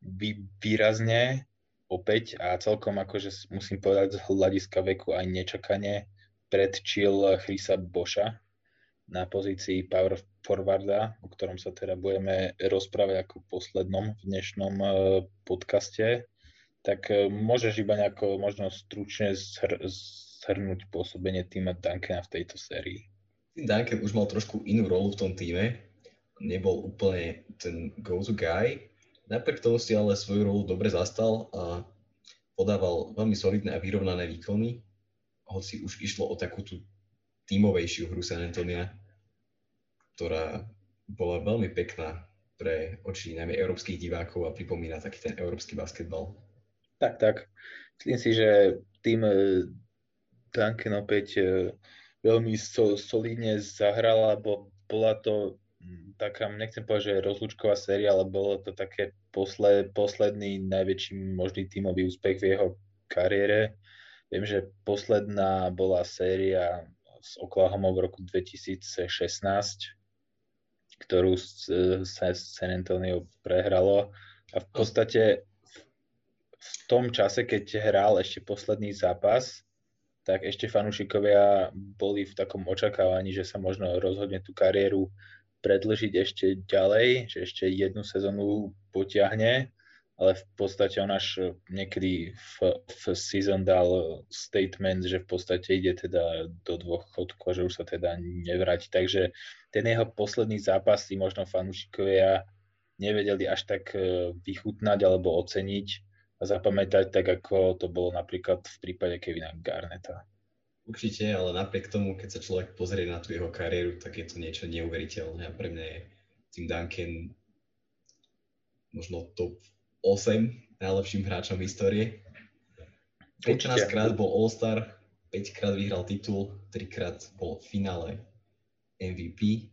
vy, výrazne opäť a celkom akože musím povedať z hľadiska veku aj nečakane predčil Chrisa Boša na pozícii power forwarda, o ktorom sa teda budeme rozprávať ako poslednom v dnešnom eh, podcaste. Tak eh, môžeš iba nejako možno stručne zhr- zhrnúť pôsobenie týma Duncana v tejto sérii? Duncan už mal trošku inú rolu v tom týme. Nebol úplne ten go-to guy. Napriek tomu si ale svoju rolu dobre zastal a podával veľmi solidné a vyrovnané výkony, hoci už išlo o takú tú tímovejšiu hru San Antonia, ktorá bola veľmi pekná pre oči najmä európskych divákov a pripomína taký ten európsky basketbal. Tak, tak. Myslím si, že tým Duncan opäť e, veľmi so, solidne zahral, lebo bola to taká, nechcem povedať, že rozlúčková séria, ale bolo to také posled, posledný najväčší možný tímový úspech v jeho kariére. Viem, že posledná bola séria s Oklahoma v roku 2016, ktorú sa San Antonio prehralo a v podstate v tom čase, keď hral ešte posledný zápas, tak ešte fanúšikovia boli v takom očakávaní, že sa možno rozhodne tú kariéru predlžiť ešte ďalej, že ešte jednu sezónu potiahne, ale v podstate on až niekedy v, v season dal statement, že v podstate ide teda do dôchodku že už sa teda nevráti. Takže ten jeho posledný zápas si možno fanúšikovia nevedeli až tak e, vychutnať alebo oceniť, a zapamätať, tak ako to bolo napríklad v prípade Kevina Garneta. Určite, ale napriek tomu, keď sa človek pozrie na tú jeho kariéru, tak je to niečo neuveriteľné a pre mňa je Tim Duncan možno top 8 najlepším hráčom v histórie. 15 krát bol All-Star, 5 krát vyhral titul, 3 krát bol v finále MVP,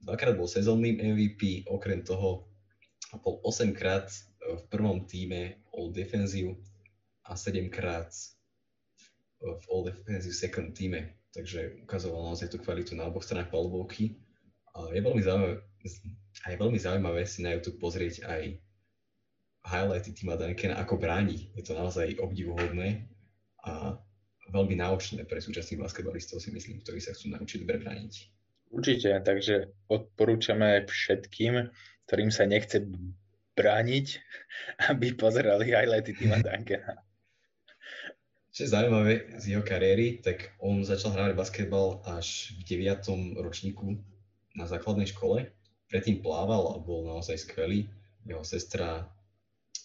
dvakrát bol sezónnym MVP, okrem toho bol 8 krát v prvom týme All Defensive a 7 krát v All Defensive second týme, takže ukazoval naozaj tú kvalitu na oboch stranách palubovky. A je veľmi zaujímavé, a je veľmi zaujímavé si na YouTube pozrieť aj highlighty týma Duncana, ako bráni. Je to naozaj obdivuhodné a veľmi náučné pre súčasných basketbalistov si myslím, ktorí sa chcú naučiť dobre brániť. Určite, takže odporúčame všetkým, ktorým sa nechce brániť, aby pozerali highlighty Tima Duncana. Čo je zaujímavé z jeho kariéry, tak on začal hrávať basketbal až v 9. ročníku na základnej škole. Predtým plával a bol naozaj skvelý. Jeho sestra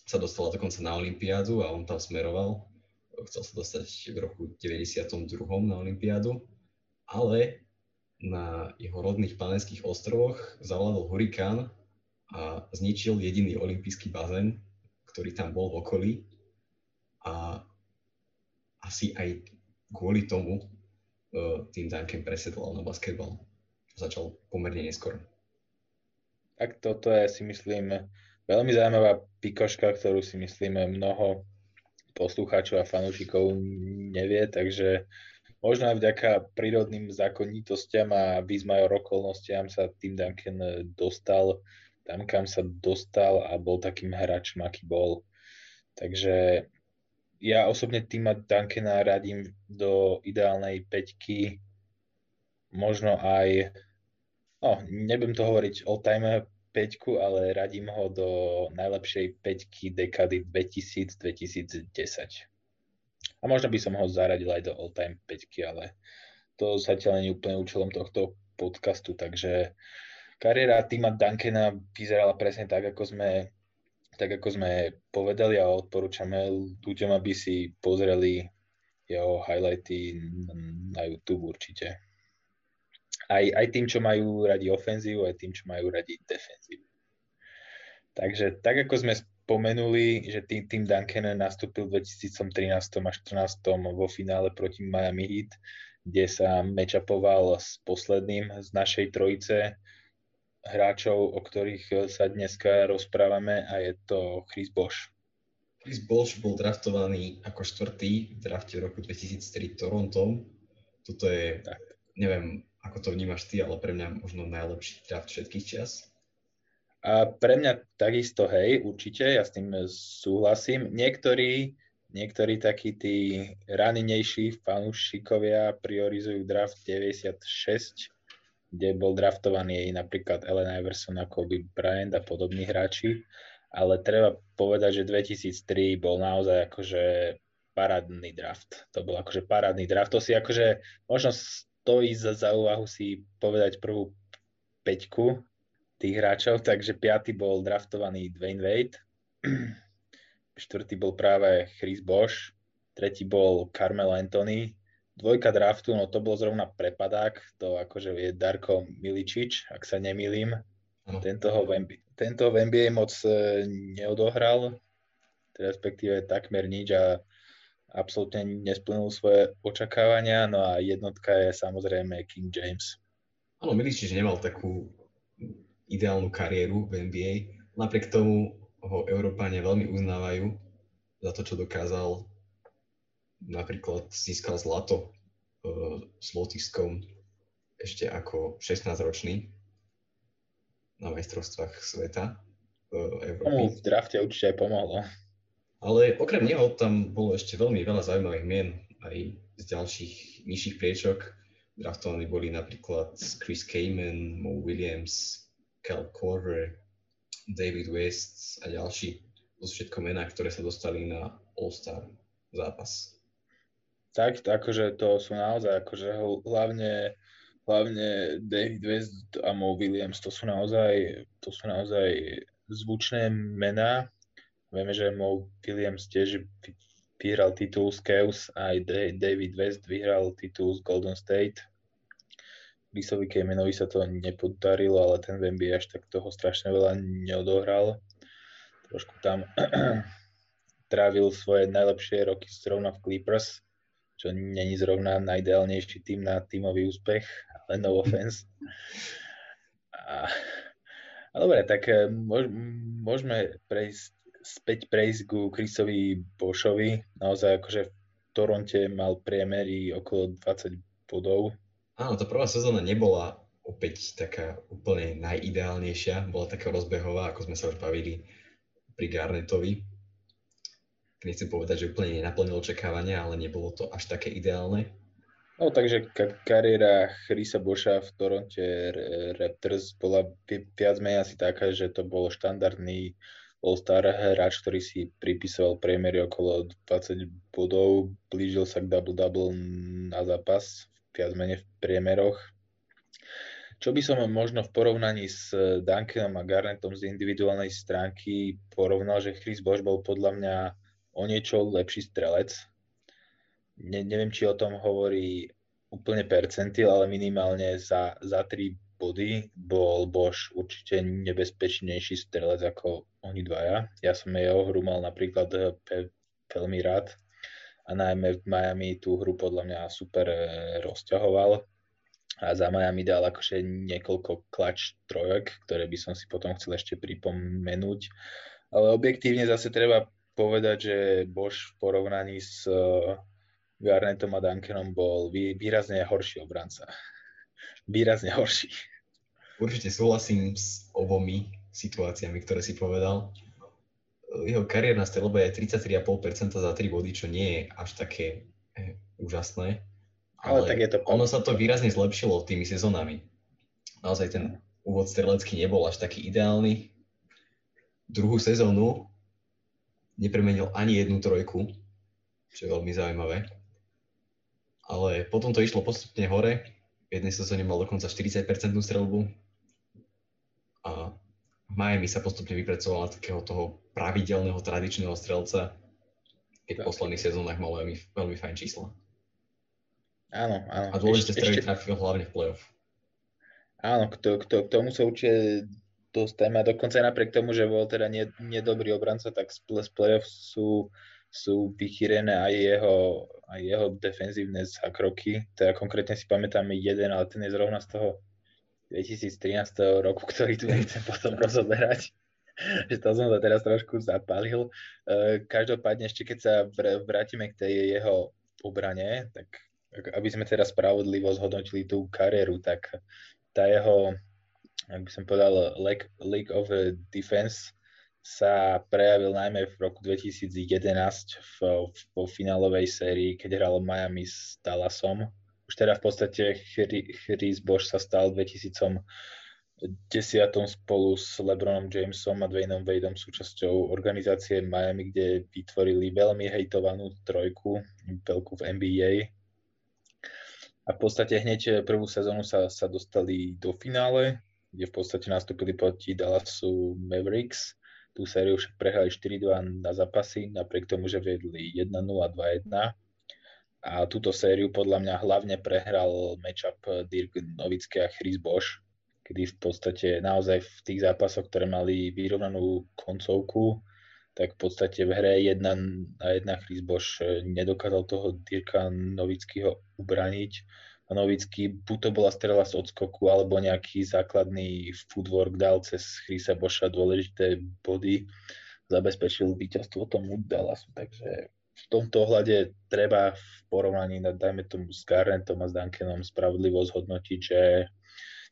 sa dostala dokonca na Olympiádu a on tam smeroval. Chcel sa dostať v roku 92. na Olympiádu, ale na jeho rodných panenských ostrovoch zavládol hurikán a zničil jediný olimpijský bazén, ktorý tam bol v okolí. A asi aj kvôli tomu uh, tým Duncan presedlal na basketbal. Začal pomerne neskoro. Tak toto je si myslím veľmi zaujímavá pikoška, ktorú si myslím mnoho poslucháčov a fanúšikov nevie, takže možno aj vďaka prírodným zákonitostiam a výzmajor okolnostiam sa tým Duncan dostal tam, kam sa dostal a bol takým hráčom, aký bol. Takže ja osobne týma Duncana radím do ideálnej peťky, možno aj, no, nebudem to hovoriť all-time peťku, ale radím ho do najlepšej peťky dekady 2000-2010. A možno by som ho zaradil aj do all-time peťky, ale to zatiaľ nie je úplne účelom tohto podcastu, takže kariéra týma Duncana vyzerala presne tak, ako sme tak ako sme povedali a odporúčame ľuďom, aby si pozreli jeho highlighty na YouTube určite. Aj, aj tým, čo majú radi ofenzívu, aj tým, čo majú radi defenzívu. Takže tak ako sme spomenuli, že tým, tým Duncan nastúpil v 2013 a 2014 vo finále proti Miami Heat, kde sa matchupoval s posledným z našej trojice, hráčov, o ktorých eh, sa dneska rozprávame a je to Chris Bosch. Chris Bosch bol draftovaný ako štvrtý v drafte v roku 2003 Torontom. Toto je, tak. neviem, ako to vnímaš ty, ale pre mňa možno najlepší draft všetkých čas. A pre mňa takisto, hej, určite, ja s tým súhlasím. Niektorí, niektorí takí tí raninejší fanúšikovia priorizujú draft 96 kde bol draftovaný napríklad Ellen Iverson Kobe Bryant a podobní hráči, ale treba povedať, že 2003 bol naozaj akože parádny draft. To bol akože parádny draft. To si akože možno stojí za, za úvahu si povedať prvú peťku tých hráčov, takže piatý bol draftovaný Dwayne Wade, štvrtý bol práve Chris Bosch, tretí bol Carmelo Anthony, dvojka draftu, no to bol zrovna prepadák, to akože je Darko Miličič, ak sa nemýlim. Tento ho, v NBA, tento v NBA moc e, neodohral, respektíve takmer nič a absolútne nesplnil svoje očakávania. No a jednotka je samozrejme King James. Áno, Miličič nemal takú ideálnu kariéru v NBA. Napriek tomu ho Európane veľmi uznávajú za to, čo dokázal napríklad získal zlato uh, s Lotiskom ešte ako 16-ročný na majstrovstvách sveta uh, Európy. v drafte určite aj pomohlo. Ale okrem neho tam bolo ešte veľmi veľa zaujímavých mien aj z ďalších nižších priečok. Draftovaní boli napríklad Chris Kamen, Mo Williams, Cal Corver, David West a ďalší. To sú všetko mená, ktoré sa dostali na All-Star zápas tak, akože to sú naozaj, akože hlavne, hlavne David West a Mo Williams, to sú naozaj, to sú naozaj zvučné mená. Vieme, že Mo Williams tiež vyhral titul z Cavs, aj David West vyhral titul z Golden State. Chrisovi Kemenovi sa to nepodarilo, ale ten v až tak toho strašne veľa neodohral. Trošku tam trávil svoje najlepšie roky zrovna v Clippers, čo není zrovna najideálnejší tým na tímový úspech, ale no offense. A, a dobre, tak eh, môž, môžeme prejsť, späť prejsť ku Chrisovi Bošovi. Naozaj akože v Toronte mal priemery okolo 20 bodov. Áno, tá prvá sezóna nebola opäť taká úplne najideálnejšia. Bola taká rozbehová, ako sme sa už bavili pri Garnetovi nechcem povedať, že úplne nenaplnil očakávania, ale nebolo to až také ideálne. No takže ka- kariéra Chrisa Boša v Toronte Raptors bola viac menej asi taká, že to bol štandardný All-Star hráč, ktorý si pripisoval priemery okolo 20 bodov, blížil sa k double-double na zápas, viac menej v priemeroch. Čo by som možno v porovnaní s Duncanom a Garnettom z individuálnej stránky porovnal, že Chris Bosch bol podľa mňa o niečo lepší strelec. Ne, neviem, či o tom hovorí úplne percentil, ale minimálne za, za 3 body bol Bosch určite nebezpečnejší strelec ako oni dvaja. Ja som jeho hru mal napríklad pe, veľmi rád a najmä v Miami tú hru podľa mňa super e, rozťahoval a za Miami dal akože niekoľko klač trojok, ktoré by som si potom chcel ešte pripomenúť. Ale objektívne zase treba povedať, že Bosch v porovnaní s eh, Garnetom a Duncanom bol výrazne horší obranca. Výrazne horší. Určite súhlasím s obomi situáciami, ktoré si povedal. jeho kariérna strelba je 33,5% za 3 body, čo nie je až také eh, úžasné. Ale, ale tak je to... Ono sa to výrazne zlepšilo tými sezónami. Naozaj ten úvod strelecký nebol až taký ideálny. Druhú sezónu nepremenil ani jednu trojku, čo je veľmi zaujímavé. Ale potom to išlo postupne hore. V jednej sezóne mal dokonca 40% strelbu. A v Miami sa postupne vypracoval na takého toho pravidelného tradičného strelca, keď v posledných sezónach mal veľmi, veľmi fajn čísla. Áno, áno. A dôležité strely ešte... trafil hlavne v play-off. Áno, k, to, k, to, k tomu sa určite dostaneme. A dokonca aj napriek tomu, že bol teda nedobrý obranca, tak z, play-off sú, sú vychýrené aj jeho, aj jeho defenzívne zákroky. Teda konkrétne si pamätáme jeden, ale ten je zrovna z toho 2013 roku, ktorý tu nechcem potom rozoberať. že to som sa teraz trošku zapálil. E, každopádne ešte keď sa vrátime k tej jeho obrane, tak aby sme teda spravodlivo zhodnotili tú kariéru, tak tá jeho, ak by som povedal, League, of Defense sa prejavil najmä v roku 2011 v, v, finálovej sérii, keď hral Miami s Dallasom. Už teda v podstate Chris Bosch sa stal v 2010 spolu s LeBronom Jamesom a Dwayneom Wadeom súčasťou organizácie Miami, kde vytvorili veľmi hejtovanú trojku, veľkú v NBA, a v podstate hneď prvú sezónu sa, sa dostali do finále, kde v podstate nastúpili proti Dallasu Mavericks. Tú sériu však prehrali 4-2 na zápasy, napriek tomu, že vedli 1-0 2-1. A túto sériu podľa mňa hlavne prehral matchup Dirk Novický a Chris Bosch, kedy v podstate naozaj v tých zápasoch, ktoré mali vyrovnanú koncovku, tak v podstate v hre jedna na jedna Chris Bosch nedokázal toho Dirka Novického ubraniť. Novický buď to bola strela z odskoku, alebo nejaký základný footwork dal cez Chrisa Boša dôležité body, zabezpečil víťazstvo tomu Dallasu. Takže v tomto ohľade treba v porovnaní, dajme tomu s Garnetom a s Duncanom spravodlivo zhodnotiť, že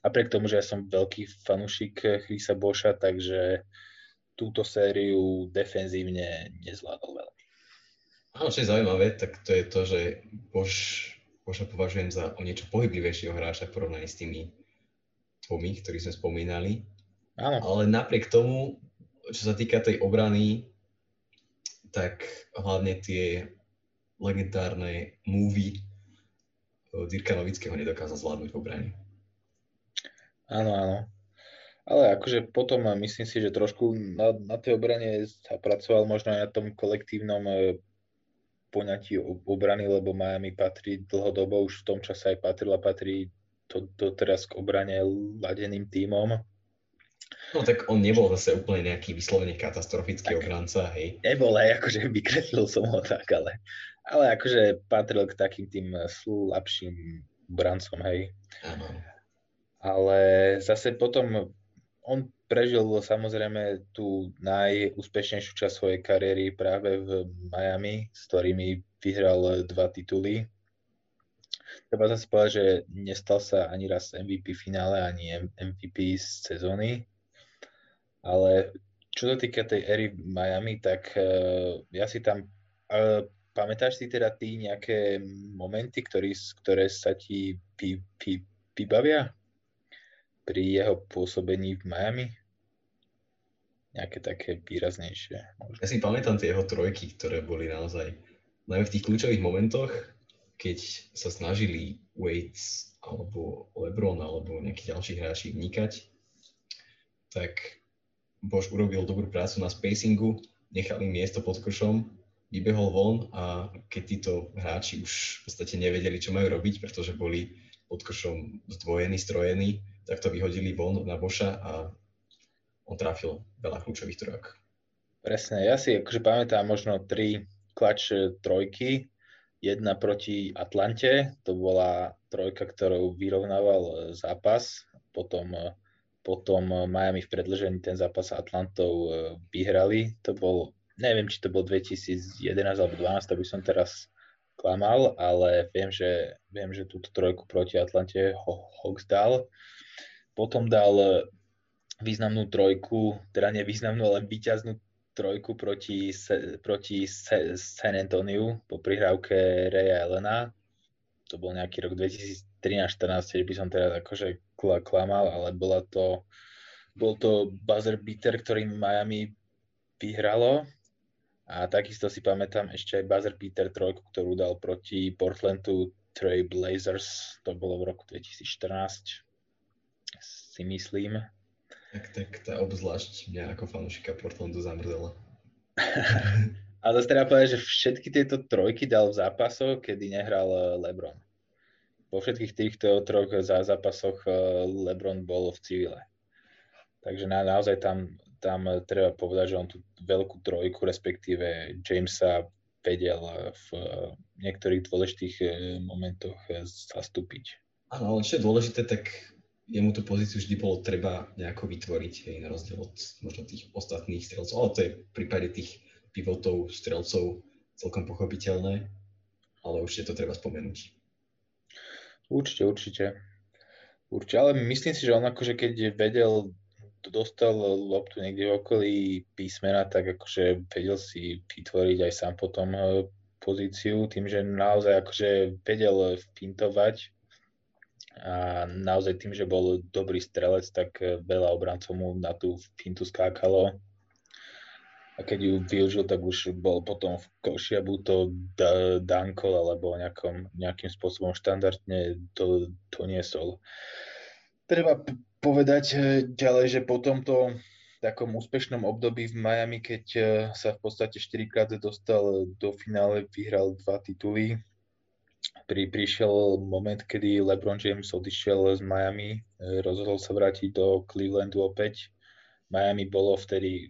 napriek tomu, že ja som veľký fanúšik Chrisa Boša, takže túto sériu defenzívne nezvládol veľmi. Áno, čo je zaujímavé, tak to je to, že Bož, Boža považujem za o niečo pohyblivejšieho hráča v porovnaní s tými dvomi, ktorí sme spomínali. Áno. Ale napriek tomu, čo sa týka tej obrany, tak hlavne tie legendárne movie Dirka Novického nedokázal zvládnuť v obrane. Áno, áno. Ale akože potom myslím si, že trošku na, na tej obrane sa pracoval možno aj na tom kolektívnom e, poňatí obrany, lebo Miami patrí dlhodobo, už v tom čase aj patrila, patrí to, to teraz k obrane ladeným tímom. No tak on nebol zase úplne nejaký vyslovene katastrofický tak, obranca, hej. Nebol aj, akože vykreslil som ho tak, ale, ale akože patril k takým tým slabším obrancom, hej. Áno. Ale zase potom on prežil samozrejme tú najúspešnejšiu časť svojej kariéry práve v Miami, s ktorými vyhral dva tituly. Treba zase povedať, že nestal sa ani raz MVP finále, ani MVP z sezóny. Ale čo sa týka tej éry Miami, tak uh, ja si tam... Uh, pamätáš si teda ty nejaké momenty, ktorý, ktoré sa ti vy, vy, vybavia? Pri jeho pôsobení v Miami? Nejaké také výraznejšie. Možno. Ja si pamätám tie jeho trojky, ktoré boli naozaj najmä v tých kľúčových momentoch, keď sa snažili Wade alebo LeBron alebo nejakí ďalší hráči vnikať, tak Bož urobil dobrú prácu na spacingu, nechali miesto pod košom, vybehol von a keď títo hráči už v podstate nevedeli, čo majú robiť, pretože boli pod košom zdvojení, strojení, tak to vyhodili von na Boša a on trafil veľa kľúčových trojok. Presne, ja si akože pamätám možno tri klač trojky, jedna proti Atlante, to bola trojka, ktorou vyrovnával zápas, potom, potom Miami v predlžení ten zápas Atlantou e, vyhrali, to bol, neviem, či to bol 2011 alebo 2012, to by som teraz klamal, ale viem, že, viem, že túto trojku proti Atlante Hawks dal. Potom dal e, významnú trojku, teda nevýznamnú, ale výťaznú trojku proti, proti San Antoniu po prihrávke Reja Elena. To bol nejaký rok 2013-14, by som teda akože klamal, ale bola to, bol to buzzer beater, ktorý Miami vyhralo. A takisto si pamätám ešte aj buzzer beater trojku, ktorú dal proti Portlandu Trey Blazers. To bolo v roku 2014, si myslím. Tak, tak tá obzvlášť mňa ako fanúšika Portlandu zamrzela. Ale zase treba povedať, že všetky tieto trojky dal v zápasoch, kedy nehral eh, LeBron. Po všetkých týchto troch zápasoch eh, LeBron bol v civile. Takže na, naozaj tam, tam treba povedať, že on tú veľkú trojku, respektíve Jamesa vedel eh, v niektorých dôležitých momentoch zastúpiť. Áno, ale čo je dôležité, tak jemu tú pozíciu vždy bolo treba nejako vytvoriť, hej, na rozdiel od možno tých ostatných strelcov, ale to je v prípade tých pivotov, strelcov celkom pochopiteľné, ale určite to treba spomenúť. Určite, určite. Určite, ale myslím si, že on akože keď vedel, dostal loptu niekde v okolí písmena, tak akože vedel si vytvoriť aj sám potom eh, pozíciu, tým, že naozaj akože vedel fintovať a naozaj tým, že bol dobrý strelec, tak eh, veľa obrancov mu na tú fintu skákalo. A keď ju využil, tak už bol potom v koši a buď to dankol alebo nejakom, nejakým spôsobom štandardne to, to niesol. Treba povedať eh, ďalej, že po tomto takom úspešnom období v Miami, keď eh, sa v podstate 4 krát dostal do finále, vyhral dva tituly, pri, prišiel moment, kedy LeBron James odišiel z Miami, e, rozhodol sa vrátiť do Clevelandu opäť. Miami bolo vtedy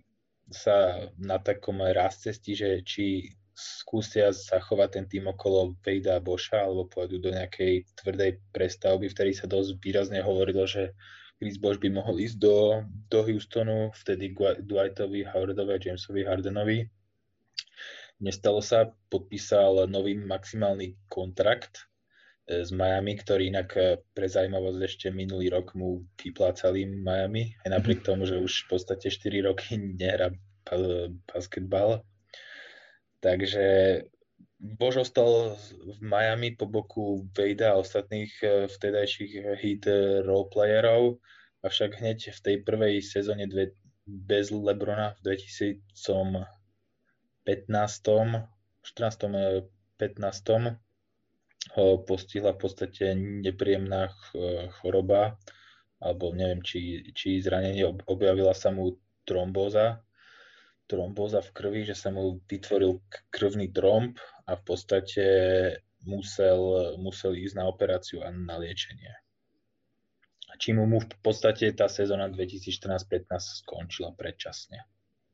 sa na takom rast cesti, že či skúsia zachovať ten tým okolo Vejda a Boša, alebo pôjdu do nejakej tvrdej prestavby, vtedy sa dosť výrazne hovorilo, že Chris Bosch by mohol ísť do, do Houstonu, vtedy Dwightovi, Howardovi a Jamesovi Hardenovi Nestalo sa, podpísal nový maximálny kontrakt e, z Miami, ktorý inak e, pre zaujímavosť ešte minulý rok mu vyplácali Miami, aj napriek mhm. tomu, že už v podstate 4 roky nehrá basketbal. Takže Bož ostal v Miami po boku Vejda a ostatných e, vtedajších hit roleplayerov, avšak hneď v tej prvej sezóne dve, bez Lebrona v 2000 15. 14. 15. ho postihla v podstate nepríjemná choroba, alebo neviem, či, či zranenie, objavila sa mu trombóza, trombóza v krvi, že sa mu vytvoril krvný tromb a v podstate musel, musel ísť na operáciu a na liečenie. Čím mu v podstate tá sezóna 2014-15 skončila predčasne.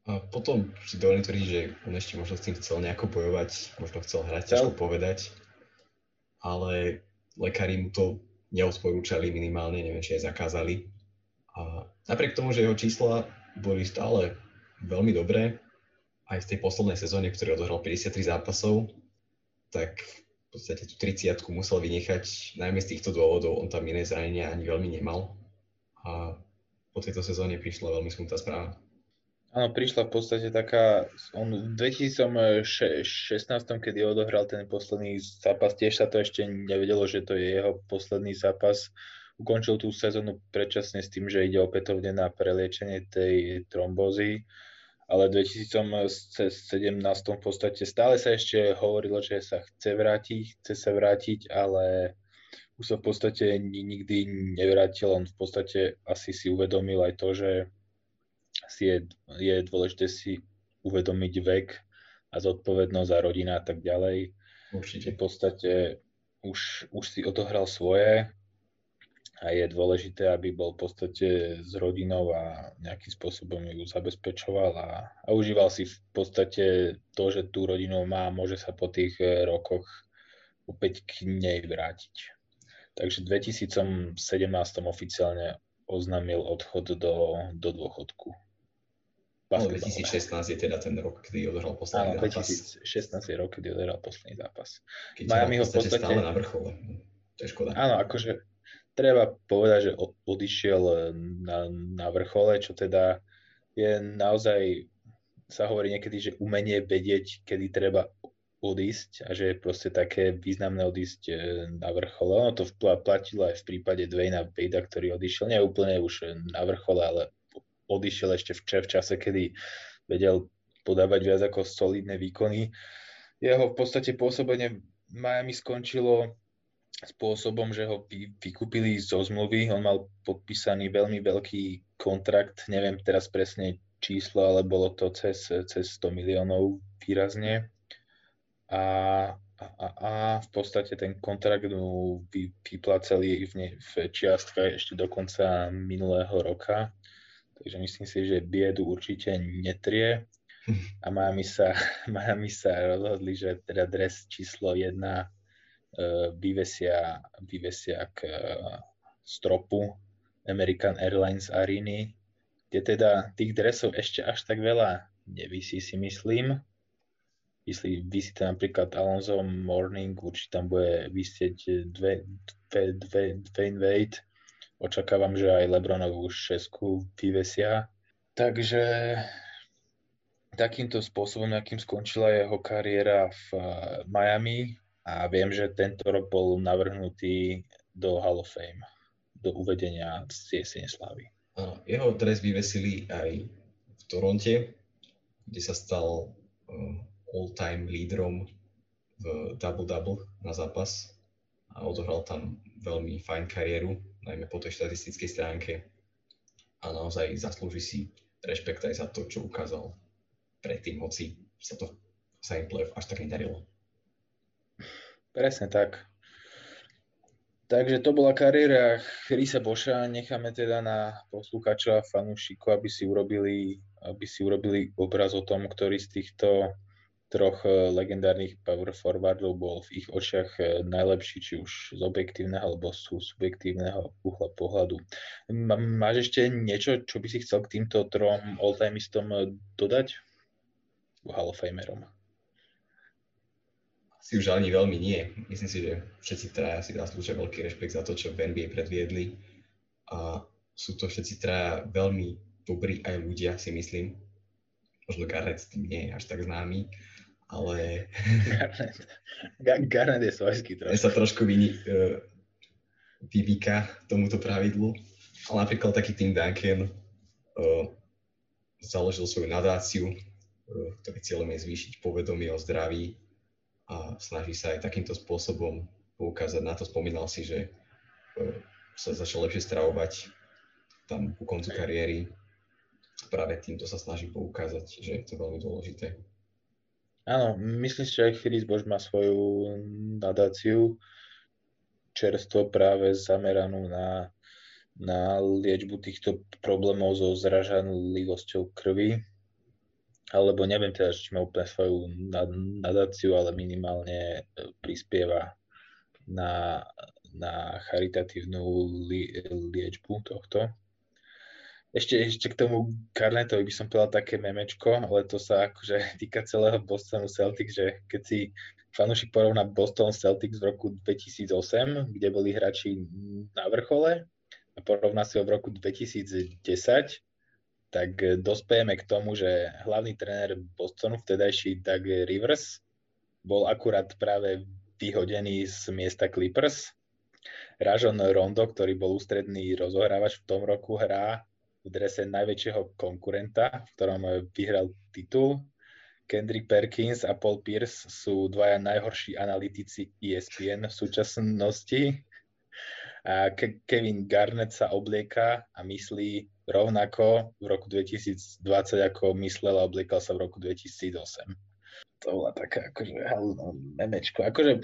A potom si dovolím tvrdiť, že on ešte možno s tým chcel nejako bojovať, možno chcel hrať, ťažko povedať, ale lekári mu to neodporúčali minimálne, neviem, či aj zakázali. A napriek tomu, že jeho čísla boli stále veľmi dobré, aj v tej poslednej sezóne, ktorý odohral 53 zápasov, tak v podstate tú 30 musel vynechať, najmä z týchto dôvodov, on tam iné zranenia ani veľmi nemal. A po tejto sezóne prišla veľmi smutná správa. Áno, prišla v podstate taká, on v 2016, kedy odohral ten posledný zápas, tiež sa to ešte nevedelo, že to je jeho posledný zápas. Ukončil tú sezónu predčasne s tým, že ide opätovne na preliečenie tej trombózy, ale v 2017 v podstate stále sa ešte hovorilo, že sa chce vrátiť, chce sa vrátiť, ale už sa v podstate nikdy nevrátil. On v podstate asi si uvedomil aj to, že si je, je dôležité si uvedomiť vek a zodpovednosť a rodina a tak ďalej. Určite. V podstate už, už si odohral svoje a je dôležité, aby bol v podstate s rodinou a nejakým spôsobom ju zabezpečoval a, a užíval si v podstate to, že tú rodinu má a môže sa po tých eh, rokoch opäť k nej vrátiť. Takže v 2017 oficiálne oznámil odchod do, do dôchodku. No, 2016 je teda ten rok, kedy odohral posledný Áno, zápas. 2016 je rok, kedy odohral posledný zápas. Keď Miami ho v podstate... stále na vrchole. To je škoda. Áno, akože treba povedať, že odišiel na, na vrchole, čo teda je naozaj sa hovorí niekedy, že umenie vedieť, kedy treba odísť a že je proste také významné odísť e, na vrchole. Ono to platilo aj v prípade Dwayna Vejda, ktorý odišiel nie úplne už na vrchole, ale odišiel ešte v, čase, kedy vedel podávať viac ako solidné výkony. Jeho v podstate pôsobenie Miami skončilo spôsobom, že ho vy, vykúpili zo zmluvy. On mal podpísaný veľmi veľký kontrakt, neviem teraz presne číslo, ale bolo to cez, cez 100 miliónov výrazne a, a, a v podstate ten kontrakt mu vy, vyplácali v, ne, v čiastke ešte do konca minulého roka. Takže myslím si, že biedu určite netrie. A Miami sa, Miami sa rozhodli, že teda dres číslo 1 uh, vyvesia, vyvesia k uh, stropu American Airlines aríny, kde teda tých dresov ešte až tak veľa nevisí, si myslím Myslí, vysí tam napríklad Alonso Morning, určite tam bude vysieť dve, dve, dve, Dwayne Wade. Očakávam, že aj Lebronovú šesku vyvesia. Takže takýmto spôsobom, akým skončila jeho kariéra v eh, Miami a viem, že tento rok bol navrhnutý do Hall of Fame, do uvedenia z jesene slávy. Jeho dres vyvesili aj v Toronte, kde sa stal eh, all-time lídrom v double-double na zápas a odohral tam veľmi fajn kariéru, najmä po tej štatistickej stránke a naozaj zaslúži si rešpekt aj za to, čo ukázal predtým, hoci sa to sa im plev až tak nedarilo. Presne tak. Takže to bola kariéra Chrisa Boša. Necháme teda na poslúkača a fanúšikov, aby si urobili, aby si urobili obraz o tom, ktorý z týchto troch eh, legendárnych power forwardov bol v ich očiach eh, najlepší, či už z objektívneho alebo sú subjektívneho uhla pohľadu. Máš ešte niečo, čo by si chcel k týmto trom all-timeistom eh, dodať? Hall of Famerom. Si už ani veľmi nie. Myslím si, že všetci traja si zaslúžia veľký rešpekt za to, čo v NBA predviedli. A sú to všetci traja veľmi dobrí aj ľudia, si myslím. Možno Garrett tým nie je až tak známy, ale... Garnet, Garnet je svojský trošku. sa trošku vyni, uh, vybíka tomuto pravidlu. Ale napríklad taký Tim Duncan uh, založil svoju nadáciu, uh, ktorý cieľom je zvýšiť povedomie o zdraví a snaží sa aj takýmto spôsobom poukázať na to. Spomínal si, že uh, sa začal lepšie stravovať tam ku koncu kariéry. Práve týmto sa snaží poukázať, že je to veľmi dôležité. Áno, myslím si, že aj Chris Bož má svoju nadáciu čerstvo práve zameranú na, na liečbu týchto problémov so zražanlivosťou krvi. Alebo neviem teda, či má úplne svoju nadáciu, ale minimálne prispieva na, na charitatívnu li, liečbu tohto. Ešte, ešte k tomu Garnetovi by som povedal také memečko, ale to sa akože týka celého Bostonu Celtics, že keď si fanúšik porovná Boston Celtics v roku 2008, kde boli hráči na vrchole a porovná si ho v roku 2010, tak dospejeme k tomu, že hlavný tréner Bostonu, vtedajší Doug Rivers, bol akurát práve vyhodený z miesta Clippers. Rajon Rondo, ktorý bol ústredný rozohrávač v tom roku, hrá v drese najväčšieho konkurenta, v ktorom vyhral titul. Kendrick Perkins a Paul Pierce sú dvaja najhorší analytici ESPN v súčasnosti. A Ke- Kevin Garnett sa oblieka a myslí rovnako v roku 2020, ako myslel a obliekal sa v roku 2008. To bola taká akože halúno memečko. Akože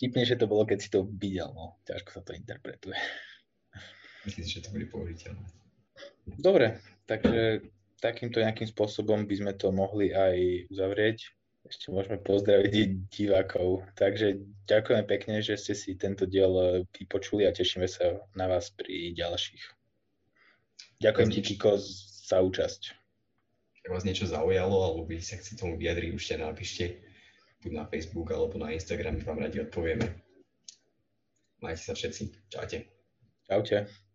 vtipnejšie to bolo, keď si to videl, no. Ťažko sa to interpretuje. Myslím že to bude použiteľné. Dobre, takže takýmto nejakým spôsobom by sme to mohli aj uzavrieť. Ešte môžeme pozdraviť divákov. Takže ďakujem pekne, že ste si tento diel vypočuli a tešíme sa na vás pri ďalších. Ďakujem ti, Kiko, za účasť. Ak vás niečo zaujalo, alebo by sa chcete tomu vyjadriť, už ste napíšte buď na Facebook alebo na Instagram, vám radi odpovieme. Majte sa všetci. Čaute. Čaute.